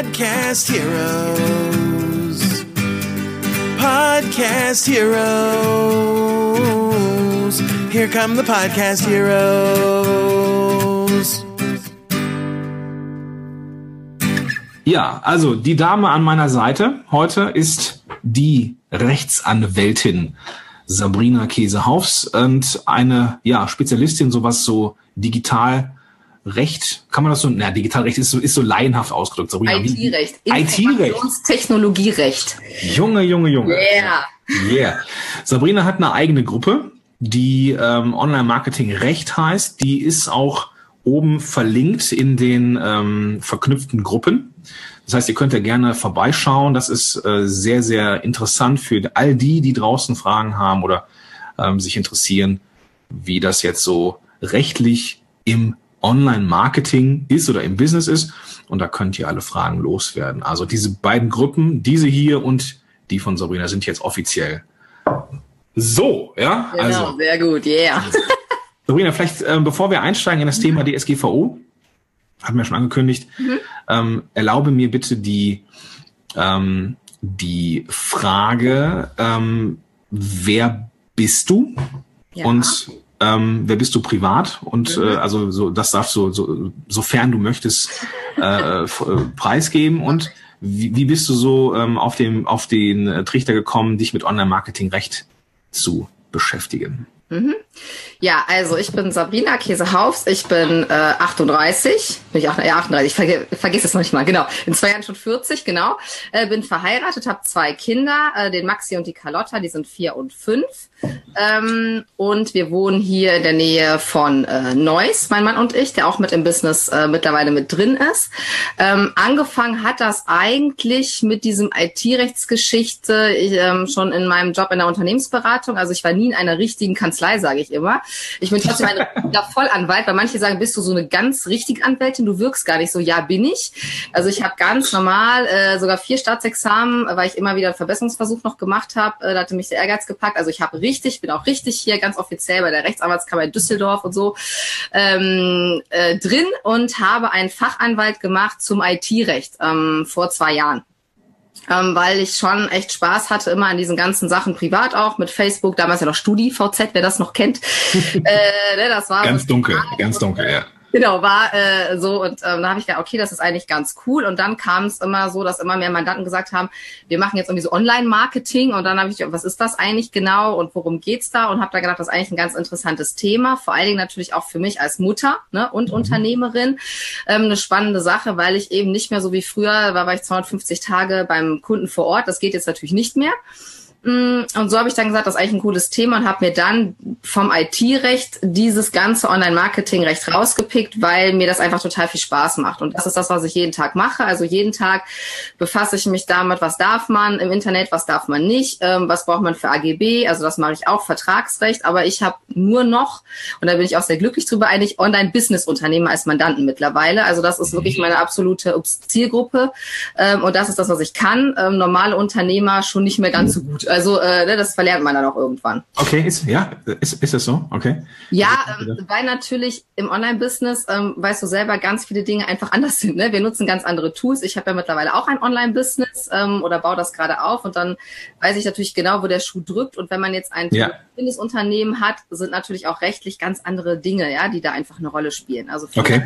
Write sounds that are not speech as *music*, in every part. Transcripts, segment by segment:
Podcast Heroes. Podcast Heroes. Here come the Podcast Heroes. Ja, also die Dame an meiner Seite heute ist die Rechtsanwältin Sabrina Käsehaufs und eine ja, Spezialistin, sowas so digital Recht, kann man das so, na, Digitalrecht ist so, ist so laienhaft ausgedrückt. Wie- IT-Recht. IT-Recht. Technologierecht. Junge, Junge, Junge. Yeah. Yeah. Sabrina hat eine eigene Gruppe, die ähm, Online-Marketing Recht heißt. Die ist auch oben verlinkt in den ähm, verknüpften Gruppen. Das heißt, ihr könnt ja gerne vorbeischauen. Das ist äh, sehr, sehr interessant für all die, die draußen Fragen haben oder ähm, sich interessieren, wie das jetzt so rechtlich im Online-Marketing ist oder im Business ist. Und da könnt ihr alle Fragen loswerden. Also diese beiden Gruppen, diese hier und die von Sabrina, sind jetzt offiziell so, ja? Genau, Also, sehr gut, yeah. Sabrina, vielleicht ähm, bevor wir einsteigen in das Thema DSGVO, hatten wir schon angekündigt, ähm, erlaube mir bitte die, ähm, die Frage, ähm, ver bist du Ja. und ähm, wer bist du privat? Und äh, also so das darfst du so sofern du möchtest äh, f- äh, preisgeben. Und wie, wie bist du so ähm, auf dem auf den äh, Trichter gekommen, dich mit Online-Marketing-Recht zu beschäftigen? Ja, also ich bin Sabrina Käsehaufs, ich bin äh, 38, bin ich ach, ja, 38, ich verge vergiss es noch nicht mal, genau, in zwei Jahren schon 40, genau, äh, bin verheiratet, habe zwei Kinder, äh, den Maxi und die Carlotta, die sind vier und fünf. Ähm, und wir wohnen hier in der Nähe von äh, Neuss, mein Mann und ich, der auch mit im Business äh, mittlerweile mit drin ist. Ähm, angefangen hat das eigentlich mit diesem IT-Rechtsgeschichte ich, ähm, schon in meinem Job in der Unternehmensberatung. Also ich war nie in einer richtigen Kanzlei, sage ich immer. Ich bin trotzdem ein Vollanwalt, weil manche sagen, bist du so eine ganz richtige Anwältin, du wirkst gar nicht so. Ja, bin ich. Also ich habe ganz normal äh, sogar vier Staatsexamen, weil ich immer wieder einen Verbesserungsversuch noch gemacht habe. Äh, da hatte mich der Ehrgeiz gepackt. Also ich habe richtig, bin auch richtig hier ganz offiziell bei der Rechtsanwaltskammer in Düsseldorf und so ähm, äh, drin und habe einen Fachanwalt gemacht zum IT-Recht ähm, vor zwei Jahren ähm, weil ich schon echt Spaß hatte, immer an diesen ganzen Sachen privat auch, mit Facebook, damals ja noch StudiVZ, wer das noch kennt. *laughs* äh, ne, das war Ganz dunkel, ganz dunkel, ja. Genau, war äh, so und ähm, da habe ich gedacht, okay, das ist eigentlich ganz cool. Und dann kam es immer so, dass immer mehr Mandanten gesagt haben, wir machen jetzt irgendwie so Online-Marketing und dann habe ich gedacht, was ist das eigentlich genau und worum geht's da? Und habe da gedacht, das ist eigentlich ein ganz interessantes Thema, vor allen Dingen natürlich auch für mich als Mutter ne, und Unternehmerin ähm, eine spannende Sache, weil ich eben nicht mehr so wie früher war, war ich 250 Tage beim Kunden vor Ort. Das geht jetzt natürlich nicht mehr. Mm, Und so habe ich dann gesagt, das ist eigentlich ein cooles Thema und habe mir dann vom IT-Recht dieses ganze Online-Marketing-Recht rausgepickt, weil mir das einfach total viel Spaß macht. Und das ist das, was ich jeden Tag mache. Also jeden Tag befasse ich mich damit, was darf man im Internet, was darf man nicht, ähm, was braucht man für AGB. Also das mache ich auch, Vertragsrecht. Aber ich habe nur noch, und da bin ich auch sehr glücklich drüber, eigentlich Online-Business-Unternehmer als Mandanten mittlerweile. Also das ist wirklich meine absolute Zielgruppe. Ähm, und das ist das, was ich kann. Ähm, normale Unternehmer schon nicht mehr ganz so gut. Also äh, ne, das verlernt man dann auch irgendwann. Okay, ist, ja, ist, ist das so? Okay. Ja, ähm, weil natürlich im Online-Business, ähm, weißt du selber, ganz viele Dinge einfach *laughs* anders sind. Ne? Wir nutzen ganz andere Tools. Ich habe ja mittlerweile auch ein Online-Business ähm, oder baue das gerade auf und dann weiß ich natürlich genau, wo der Schuh drückt. Und wenn man jetzt ein Ja. Business-Unternehmen hat, sind natürlich auch rechtlich ganz andere Dinge, ja, die da einfach eine Rolle spielen. Also Okay.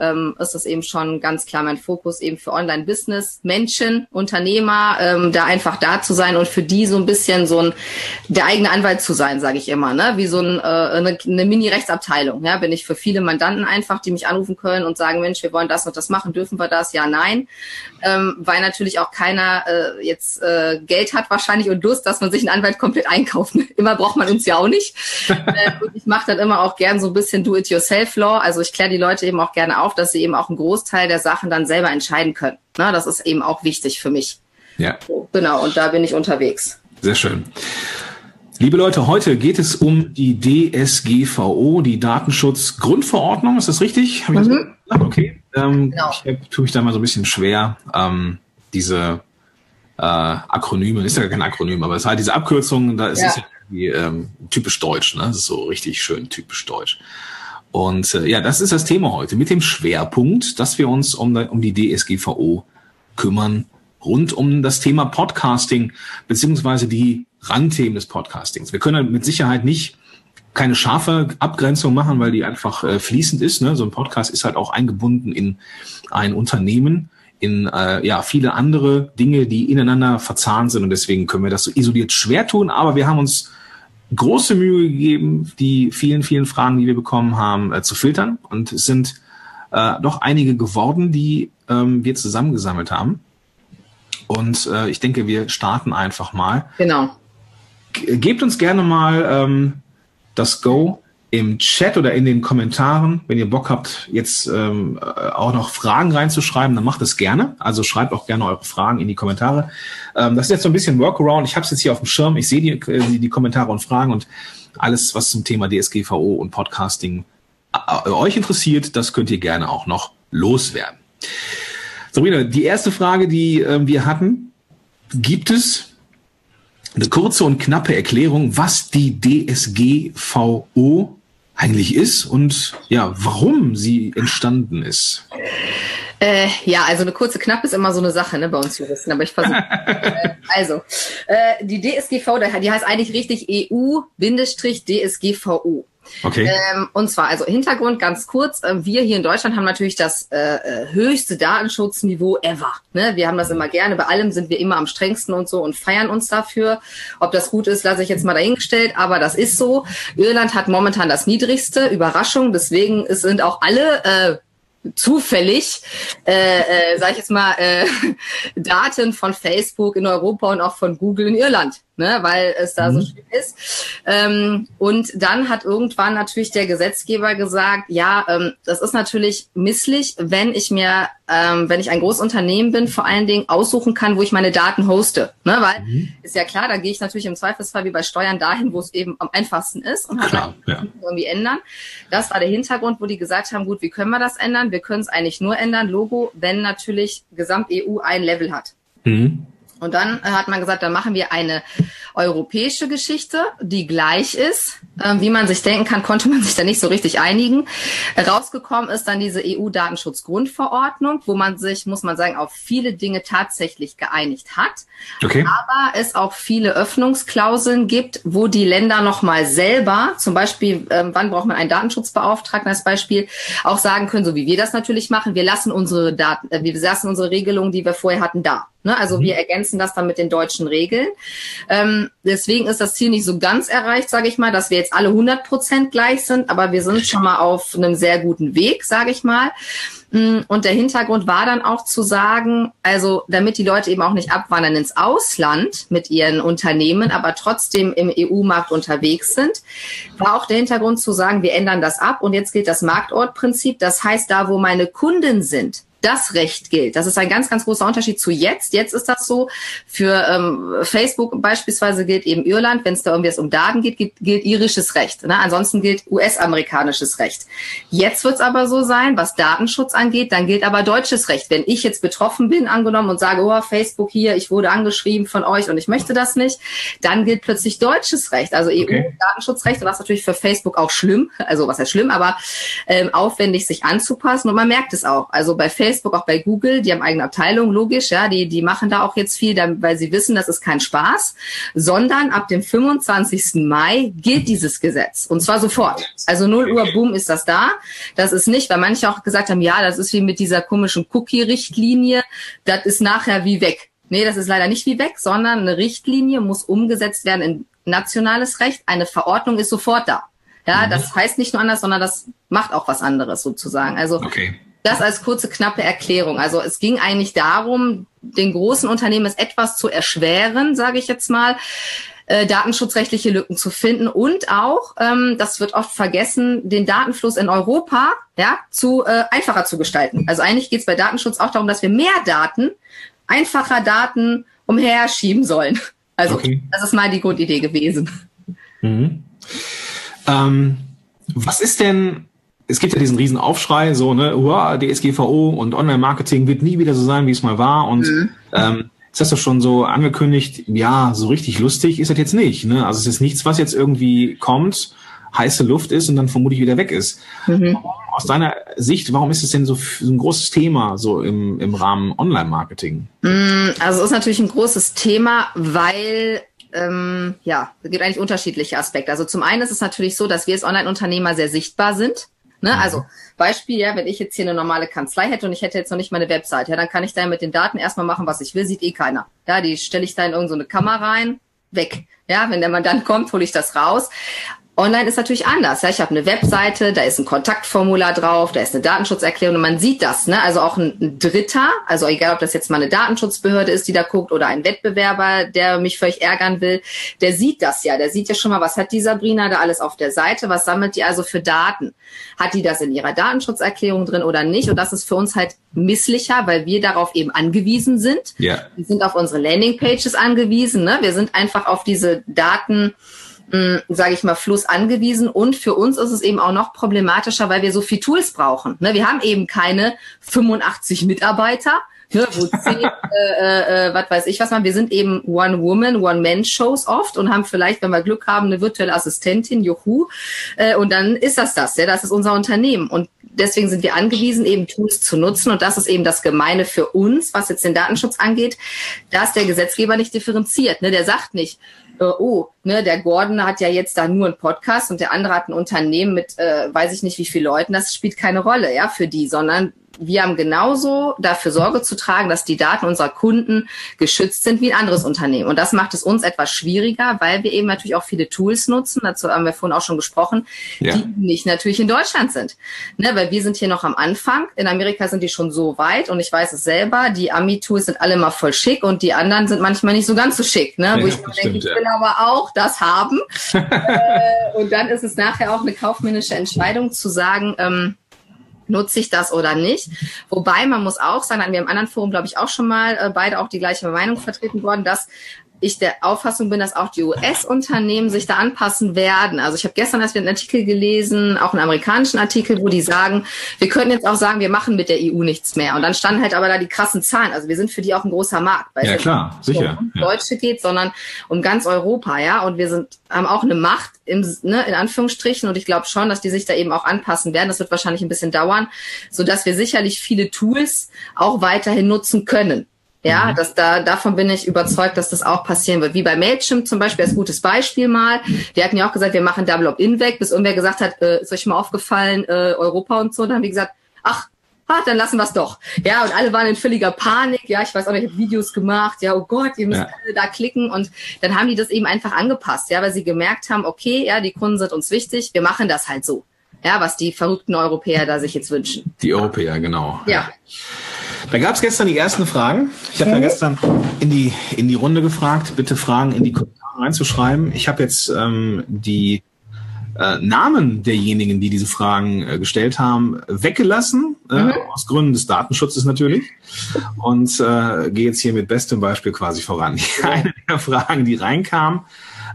Ähm, ist das eben schon ganz klar mein Fokus eben für Online-Business, Menschen, Unternehmer, ähm, da einfach da zu sein und für die so ein bisschen so ein der eigene Anwalt zu sein, sage ich immer, ne? Wie so ein, äh, eine, eine Mini-Rechtsabteilung. Ja, bin ich für viele Mandanten einfach, die mich anrufen können und sagen, Mensch, wir wollen das und das machen, dürfen wir das? Ja, nein, ähm, weil natürlich auch keiner äh, jetzt äh, Geld hat wahrscheinlich und Lust, dass man sich einen Anwalt komplett einkauft. *laughs* Immer braucht man uns ja auch nicht. *laughs* äh, und ich mache dann immer auch gern so ein bisschen Do-it-yourself-Law. Also ich kläre die Leute eben auch gerne auf, dass sie eben auch einen Großteil der Sachen dann selber entscheiden können. Na, das ist eben auch wichtig für mich. Ja, Genau, und da bin ich unterwegs. sehr schön. Liebe Leute, heute geht es um die DSGVO, die Datenschutzgrundverordnung. Ist das richtig? Das Mhm. gesagt? Okay. Ähm, Genau. Ich tue mich da mal so ein bisschen schwer, ähm, diese äh, Akronyme, ist ja kein Akronym, aber es ist halt diese Abkürzungen, da ist Ja. es ja irgendwie, ähm, typisch deutsch, ne? Das ist so richtig schön typisch deutsch. Und äh, ja, das ist das Thema heute mit dem Schwerpunkt, dass wir uns um, um die DSGVO kümmern rund um das Thema Podcasting beziehungsweise die Randthemen des Podcastings. Wir können mit Sicherheit nicht keine scharfe Abgrenzung machen, weil die einfach äh, fließend ist. Ne? So ein Podcast ist halt auch eingebunden in ein Unternehmen, in äh, ja viele andere Dinge, die ineinander verzahnt sind und deswegen können wir das so isoliert schwer tun. Aber wir haben uns große Mühe gegeben, die vielen, vielen Fragen, die wir bekommen haben, äh, zu filtern und es sind äh, doch einige geworden, die ähm, wir zusammengesammelt haben. Und äh, ich denke, wir starten einfach mal. Genau. Gebt uns gerne mal ähm, das Go im Chat oder in den Kommentaren. Wenn ihr Bock habt, jetzt ähm, äh, auch noch Fragen reinzuschreiben, dann macht es gerne. Also schreibt auch gerne eure Fragen in die Kommentare. Ähm, das ist jetzt so ein bisschen Workaround. Ich habe es jetzt hier auf dem Schirm. Ich sehe die, äh, die, Kommentare und Fragen und alles, was zum Thema DSGVO und Podcasting äh, euch interessiert, das könnt ihr gerne auch noch loswerden. Sabrina, die erste Frage, die äh, wir hatten, gibt es eine kurze und knappe Erklärung, was die DSGVO eigentlich ist und ja, warum sie entstanden ist. Äh, ja, also eine kurze knapp ist immer so eine Sache ne, bei uns Juristen, aber ich versuche. *laughs* äh, also, äh, die DSGVO, die heißt eigentlich richtig EU-DSGVO. Okay. Ähm, und zwar, also Hintergrund ganz kurz, äh, wir hier in Deutschland haben natürlich das äh, äh, höchste Datenschutzniveau ever. Ne? Wir haben das immer gerne, bei allem sind wir immer am strengsten und so und feiern uns dafür. Ob das gut ist, lasse ich jetzt mal dahingestellt, aber das ist so. Irland hat momentan das niedrigste, Überraschung, deswegen sind auch alle äh, zufällig, äh, äh, sag ich jetzt mal, äh, *laughs* Daten von Facebook in Europa und auch von Google in Irland ne, weil es da mhm. so schlimm ist. Ähm, und dann hat irgendwann natürlich der Gesetzgeber gesagt, ja, ähm, das ist natürlich misslich, wenn ich mir, ähm, wenn ich ein Großunternehmen bin, vor allen Dingen aussuchen kann, wo ich meine Daten hoste. Ne, weil mhm. ist ja klar, da gehe ich natürlich im Zweifelsfall wie bei Steuern dahin, wo es eben am einfachsten ist und klar, ja. irgendwie ändern. Das war der Hintergrund, wo die gesagt haben, gut, wie können wir das ändern? Wir können es eigentlich nur ändern, Logo, wenn natürlich Gesamt EU ein Level hat. Mhm. Und dann hat man gesagt, dann machen wir eine europäische Geschichte, die gleich ist. Ähm, wie man sich denken kann, konnte man sich da nicht so richtig einigen. Rausgekommen ist dann diese EU-Datenschutzgrundverordnung, wo man sich, muss man sagen, auf viele Dinge tatsächlich geeinigt hat. Okay. Aber es auch viele Öffnungsklauseln gibt, wo die Länder nochmal selber, zum Beispiel, ähm, wann braucht man einen Datenschutzbeauftragten als Beispiel, auch sagen können, so wie wir das natürlich machen, wir lassen unsere Daten, äh, wir lassen unsere Regelungen, die wir vorher hatten, da. Ne? Also mhm. wir ergänzen das dann mit den deutschen Regeln. Ähm, deswegen ist das Ziel nicht so ganz erreicht, sage ich mal, dass wir jetzt alle 100 Prozent gleich sind, aber wir sind schon mal auf einem sehr guten Weg, sage ich mal. Mm, und der Hintergrund war dann auch zu sagen, also damit die Leute eben auch nicht abwandern ins Ausland mit ihren Unternehmen, aber trotzdem im EU-Markt unterwegs sind, war auch der Hintergrund zu sagen, wir ändern das ab und jetzt gilt das Marktortprinzip. Das heißt, da wo meine Kunden sind, das Recht gilt. Das ist ein ganz, ganz großer Unterschied zu jetzt. Jetzt ist das so. Für ähm, Facebook beispielsweise gilt eben Irland, wenn es da irgendwie um Daten geht, gilt, gilt irisches Recht. Ne? Ansonsten gilt US-amerikanisches Recht. Jetzt wird es aber so sein, was Datenschutz angeht, dann gilt aber deutsches Recht. Wenn ich jetzt betroffen bin, angenommen und sage, oh, Facebook hier, ich wurde angeschrieben von euch und ich möchte das nicht, dann gilt plötzlich deutsches Recht, also EU-Datenschutzrecht, was natürlich für Facebook auch schlimm, also was heißt schlimm, aber ähm, aufwendig sich anzupassen und man merkt es auch. Also bei Facebook Facebook, auch bei Google, die haben eigene Abteilungen, logisch, ja, die, die machen da auch jetzt viel, weil sie wissen, das ist kein Spaß, sondern ab dem 25. Mai gilt dieses Gesetz und zwar sofort. Also 0 Uhr, boom, ist das da. Das ist nicht, weil manche auch gesagt haben, ja, das ist wie mit dieser komischen Cookie-Richtlinie, das ist nachher wie weg. Nee, das ist leider nicht wie weg, sondern eine Richtlinie muss umgesetzt werden in nationales Recht. Eine Verordnung ist sofort da. Ja, mhm. das heißt nicht nur anders, sondern das macht auch was anderes sozusagen. Also okay. Das als kurze, knappe Erklärung. Also es ging eigentlich darum, den großen Unternehmen es etwas zu erschweren, sage ich jetzt mal, äh, datenschutzrechtliche Lücken zu finden und auch, ähm, das wird oft vergessen, den Datenfluss in Europa ja, zu äh, einfacher zu gestalten. Also eigentlich geht es bei Datenschutz auch darum, dass wir mehr Daten, einfacher Daten umher schieben sollen. Also okay. das ist mal die Grundidee gewesen. Mhm. Ähm, was ist denn es gibt ja diesen riesen Aufschrei, so, ne, uah, DSGVO und Online-Marketing wird nie wieder so sein, wie es mal war. Und mhm. ähm, ist das doch schon so angekündigt, ja, so richtig lustig ist das jetzt nicht. Ne? Also es ist nichts, was jetzt irgendwie kommt, heiße Luft ist und dann vermutlich wieder weg ist. Mhm. aus deiner Sicht, warum ist es denn so, so ein großes Thema so im, im Rahmen Online-Marketing? Mm, also es ist natürlich ein großes Thema, weil ähm, ja, es gibt eigentlich unterschiedliche Aspekte. Also zum einen ist es natürlich so, dass wir als Online-Unternehmer sehr sichtbar sind. Ne? Mhm. Also Beispiel, ja, wenn ich jetzt hier eine normale Kanzlei hätte und ich hätte jetzt noch nicht meine Website, ja, dann kann ich da mit den Daten erstmal machen, was ich will, sieht eh keiner. Ja, die stelle ich da in irgendeine so Kammer rein, weg. Ja, wenn der Mandant *laughs* kommt, hole ich das raus. Online ist natürlich anders. Ja, ich habe eine Webseite, da ist ein Kontaktformular drauf, da ist eine Datenschutzerklärung und man sieht das. Ne? Also auch ein, ein, Dritter, also egal ob das jetzt mal eine Datenschutzbehörde ist, die da guckt oder ein Wettbewerber, der mich völlig ärgern will, der sieht das ja. Der sieht ja schon mal, was hat die Sabrina da alles auf der Seite, was sammelt die also für Daten? Hat die das in ihrer Datenschutzerklärung drin oder nicht? Und das ist für uns halt misslicher, weil wir darauf eben angewiesen sind. Ja. Wir sind auf unsere Landingpages angewiesen. Ne? Wir sind einfach auf diese Daten sage ich mal, Fluss angewiesen. Und für uns ist es eben auch noch problematischer, weil wir so viel Tools brauchen. Ne? Wir haben eben keine 85 Mitarbeiter, ne, wo zehn, *laughs* äh, äh, was weiß ich was man. Wir sind eben One-Woman, One-Man-Shows oft und haben vielleicht, wenn wir Glück haben, eine virtuelle Assistentin, juhu. Äh, und dann ist das das, ja, das ist unser Unternehmen. Und deswegen sind wir angewiesen, eben Tools zu nutzen. Und das ist eben das Gemeine für uns, was jetzt den Datenschutz angeht, dass der Gesetzgeber nicht differenziert. Ne? Der sagt nicht, äh, oh, ne, der Gordon hat ja jetzt da nur einen Podcast und der andere hat ein Unternehmen mit, äh, weiß ich nicht wie viele Leuten, das spielt keine Rolle, ja, für die, sondern wir haben genauso dafür Sorge zu tragen, dass die Daten unserer Kunden geschützt sind wie ein anderes Unternehmen. Und das macht es uns etwas schwieriger, weil wir eben natürlich auch viele Tools nutzen, dazu haben wir vorhin auch schon gesprochen, ja. die nicht natürlich in Deutschland sind. Ne, weil wir sind hier noch am Anfang. In Amerika sind die schon so weit und ich weiß es selber, die Ami-Tools sind alle mal voll schick und die anderen sind manchmal nicht so ganz so schick. Ne? Ja, Wo ich denke, stimmt, ich will ja. aber auch das haben. *laughs* äh, und dann ist es nachher auch eine kaufmännische Entscheidung zu sagen, ähm, nutze ich das oder nicht. Wobei man muss auch sagen, hatten wir im anderen Forum, glaube ich, auch schon mal äh, beide auch die gleiche Meinung vertreten worden, dass ich der Auffassung bin, dass auch die US-Unternehmen sich da anpassen werden. Also ich habe gestern erst einen Artikel gelesen, auch einen amerikanischen Artikel, wo die sagen, wir könnten jetzt auch sagen, wir machen mit der EU nichts mehr. Und dann standen halt aber da die krassen Zahlen. Also wir sind für die auch ein großer Markt, weil ja, es klar, sicher. um Deutsche ja. geht, sondern um ganz Europa, ja. Und wir sind haben auch eine Macht im, ne, in Anführungsstrichen. Und ich glaube schon, dass die sich da eben auch anpassen werden. Das wird wahrscheinlich ein bisschen dauern, so dass wir sicherlich viele Tools auch weiterhin nutzen können. Ja, mhm. das, da, davon bin ich überzeugt, dass das auch passieren wird. Wie bei Mailchimp zum Beispiel als gutes Beispiel mal. Die hatten ja auch gesagt, wir machen Double Opt-in weg, bis irgendwer gesagt hat, äh, ist euch mal aufgefallen, äh, Europa und so. Dann haben die gesagt, ach, ah, dann lassen wir es doch. Ja, und alle waren in völliger Panik. Ja, ich weiß auch nicht, ich habe Videos gemacht. Ja, oh Gott, ihr müsst ja. alle da klicken. Und dann haben die das eben einfach angepasst, ja, weil sie gemerkt haben, okay, ja, die Kunden sind uns wichtig, wir machen das halt so. Ja, was die verrückten Europäer da sich jetzt wünschen. Die Europäer, genau. Ja. Da gab es gestern die ersten Fragen. Ich habe mhm. da gestern in die, in die Runde gefragt, bitte Fragen in die Kommentare reinzuschreiben. Ich habe jetzt ähm, die äh, Namen derjenigen, die diese Fragen äh, gestellt haben, weggelassen, äh, mhm. aus Gründen des Datenschutzes natürlich. Und äh, gehe jetzt hier mit bestem Beispiel quasi voran. Eine der Fragen, die reinkam,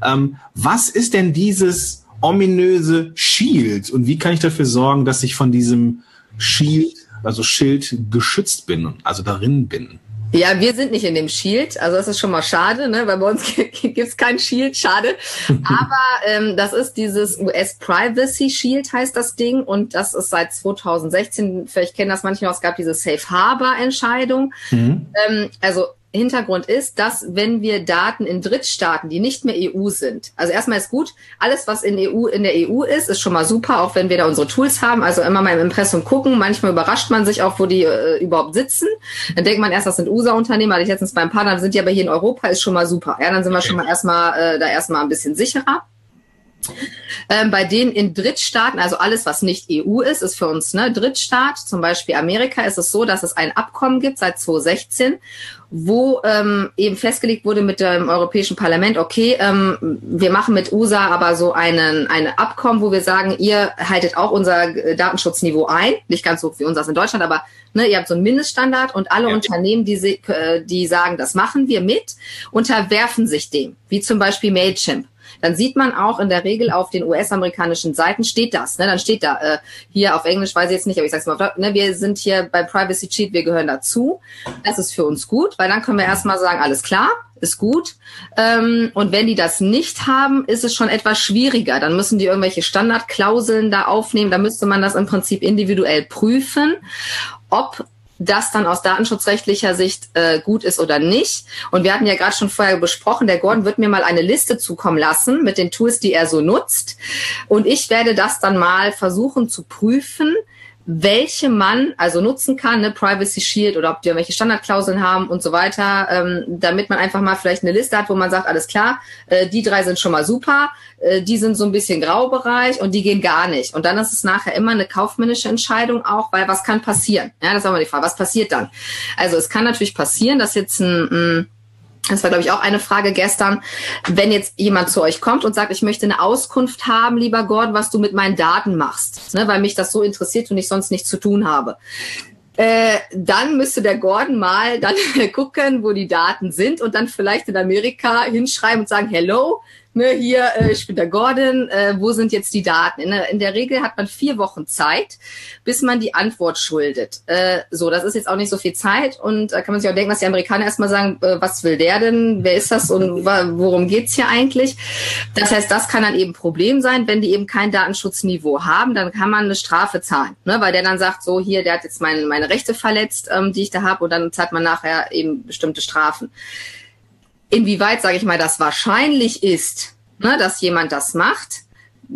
ähm, was ist denn dieses ominöse Shield und wie kann ich dafür sorgen, dass ich von diesem Shield, also Schild, geschützt bin, also darin bin? Ja, wir sind nicht in dem Shield, also das ist schon mal schade, ne? weil bei uns *laughs* gibt's kein Shield, schade. *laughs* Aber ähm, das ist dieses US Privacy Shield heißt das Ding und das ist seit 2016, vielleicht kennen das manche noch, es gab diese Safe Harbor Entscheidung. Mhm. Ähm, also Hintergrund ist, dass wenn wir Daten in Drittstaaten, die nicht mehr EU sind, also erstmal ist gut, alles was in EU in der EU ist, ist schon mal super, auch wenn wir da unsere Tools haben. Also immer mal im Impressum gucken. Manchmal überrascht man sich auch, wo die äh, überhaupt sitzen. Dann denkt man erst, das sind USA-Unternehmen, hatte ich letztens beim Partner, sind die aber hier in Europa, ist schon mal super. Ja, dann sind wir schon mal erstmal äh, da erstmal ein bisschen sicherer. Ähm, bei denen in Drittstaaten, also alles, was nicht EU ist, ist für uns ne, Drittstaat. Zum Beispiel Amerika ist es so, dass es ein Abkommen gibt seit 2016, wo ähm, eben festgelegt wurde mit dem Europäischen Parlament, okay, ähm, wir machen mit USA aber so einen ein Abkommen, wo wir sagen, ihr haltet auch unser Datenschutzniveau ein, nicht ganz so wie unseres in Deutschland, aber ne, ihr habt so einen Mindeststandard und alle ja. Unternehmen, die, äh, die sagen, das machen wir mit, unterwerfen sich dem, wie zum Beispiel Mailchimp dann sieht man auch in der Regel auf den US-amerikanischen Seiten steht das. Ne? Dann steht da, äh, hier auf Englisch weiß ich jetzt nicht, aber ich sage es mal, ne, wir sind hier bei Privacy Cheat, wir gehören dazu. Das ist für uns gut, weil dann können wir erstmal sagen, alles klar, ist gut. Ähm, und wenn die das nicht haben, ist es schon etwas schwieriger. Dann müssen die irgendwelche Standardklauseln da aufnehmen. Da müsste man das im Prinzip individuell prüfen, ob das dann aus datenschutzrechtlicher Sicht äh, gut ist oder nicht. Und wir hatten ja gerade schon vorher besprochen, der Gordon wird mir mal eine Liste zukommen lassen mit den Tools, die er so nutzt. Und ich werde das dann mal versuchen zu prüfen, welche man also nutzen kann, ne, Privacy Shield oder ob die irgendwelche Standardklauseln haben und so weiter, ähm, damit man einfach mal vielleicht eine Liste hat, wo man sagt, alles klar, äh, die drei sind schon mal super, äh, die sind so ein bisschen Graubereich und die gehen gar nicht. Und dann ist es nachher immer eine kaufmännische Entscheidung auch, weil was kann passieren? Ja, das ist auch mal die Frage, was passiert dann? Also es kann natürlich passieren, dass jetzt ein, ein das war, glaube ich, auch eine Frage gestern. Wenn jetzt jemand zu euch kommt und sagt, ich möchte eine Auskunft haben, lieber Gordon, was du mit meinen Daten machst, ne, weil mich das so interessiert und ich sonst nichts zu tun habe. Äh, dann müsste der Gordon mal dann *laughs* gucken, wo die Daten sind und dann vielleicht in Amerika hinschreiben und sagen, hello, ne, hier, äh, ich bin der Gordon, äh, wo sind jetzt die Daten? In, in, der Regel hat man vier Wochen Zeit, bis man die Antwort schuldet. Äh, so, das ist jetzt auch nicht so viel Zeit und da kann man sich auch denken, dass die Amerikaner erstmal sagen, äh, was will der denn, wer ist das und worum geht's hier eigentlich? Das heißt, das kann dann eben Problem sein, wenn die eben kein Datenschutzniveau haben, dann kann man eine Strafe zahlen, ne, weil der dann sagt, so hier, der hat jetzt meine, meine Rechte verletzt, ähm, die ich da habe und dann zahlt man nachher eben bestimmte Strafen. Inwieweit, sage ich mal, das wahrscheinlich ist, ne, dass jemand das macht,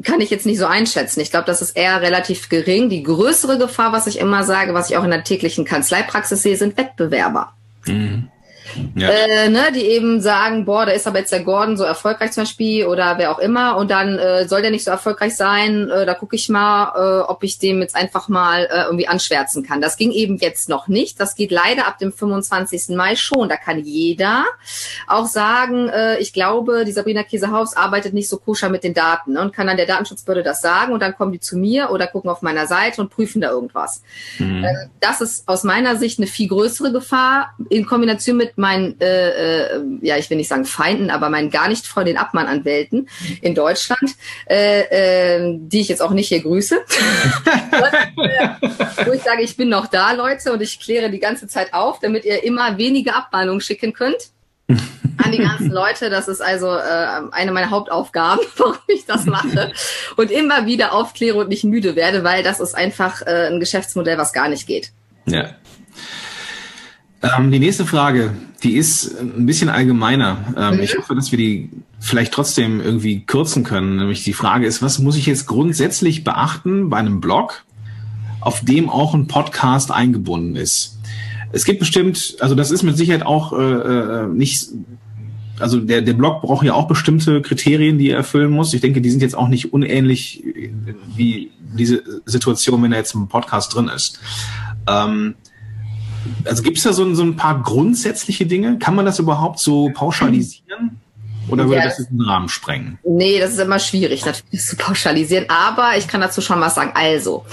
kann ich jetzt nicht so einschätzen. Ich glaube, das ist eher relativ gering. Die größere Gefahr, was ich immer sage, was ich auch in der täglichen Kanzleipraxis sehe, sind Wettbewerber. Mhm. Ja. Äh, ne, die eben sagen, boah, da ist aber jetzt der Gordon so erfolgreich zum Beispiel oder wer auch immer und dann äh, soll der nicht so erfolgreich sein, äh, da gucke ich mal, äh, ob ich dem jetzt einfach mal äh, irgendwie anschwärzen kann. Das ging eben jetzt noch nicht, das geht leider ab dem 25. Mai schon. Da kann jeder auch sagen, äh, ich glaube, die Sabrina Käsehaus arbeitet nicht so koscher mit den Daten ne, und kann dann der Datenschutzbehörde das sagen und dann kommen die zu mir oder gucken auf meiner Seite und prüfen da irgendwas. Mhm. Das ist aus meiner Sicht eine viel größere Gefahr in Kombination mit meinen, äh, äh, ja, ich will nicht sagen Feinden, aber meinen gar nicht freundlichen Abmannanwälten in Deutschland, äh, äh, die ich jetzt auch nicht hier grüße. *laughs* wo ich sage, ich bin noch da, Leute, und ich kläre die ganze Zeit auf, damit ihr immer weniger Abmahnungen schicken könnt an die ganzen Leute. Das ist also äh, eine meiner Hauptaufgaben, *laughs* warum ich das mache. Und immer wieder aufkläre und nicht müde werde, weil das ist einfach äh, ein Geschäftsmodell, was gar nicht geht. Ja. Ähm, die nächste Frage, die ist ein bisschen allgemeiner. Ähm, mhm. Ich hoffe, dass wir die vielleicht trotzdem irgendwie kürzen können. Nämlich die Frage ist, was muss ich jetzt grundsätzlich beachten bei einem Blog, auf dem auch ein Podcast eingebunden ist? Es gibt bestimmt, also das ist mit Sicherheit auch äh, äh, nicht, also der, der Blog braucht ja auch bestimmte Kriterien, die er erfüllen muss. Ich denke, die sind jetzt auch nicht unähnlich wie diese Situation, wenn er jetzt im Podcast drin ist. Ähm, also gibt es da so, so ein paar grundsätzliche Dinge? Kann man das überhaupt so pauschalisieren? Oder würde ja, das den Rahmen sprengen? Nee, das ist immer schwierig, natürlich zu pauschalisieren. Aber ich kann dazu schon was sagen. Also,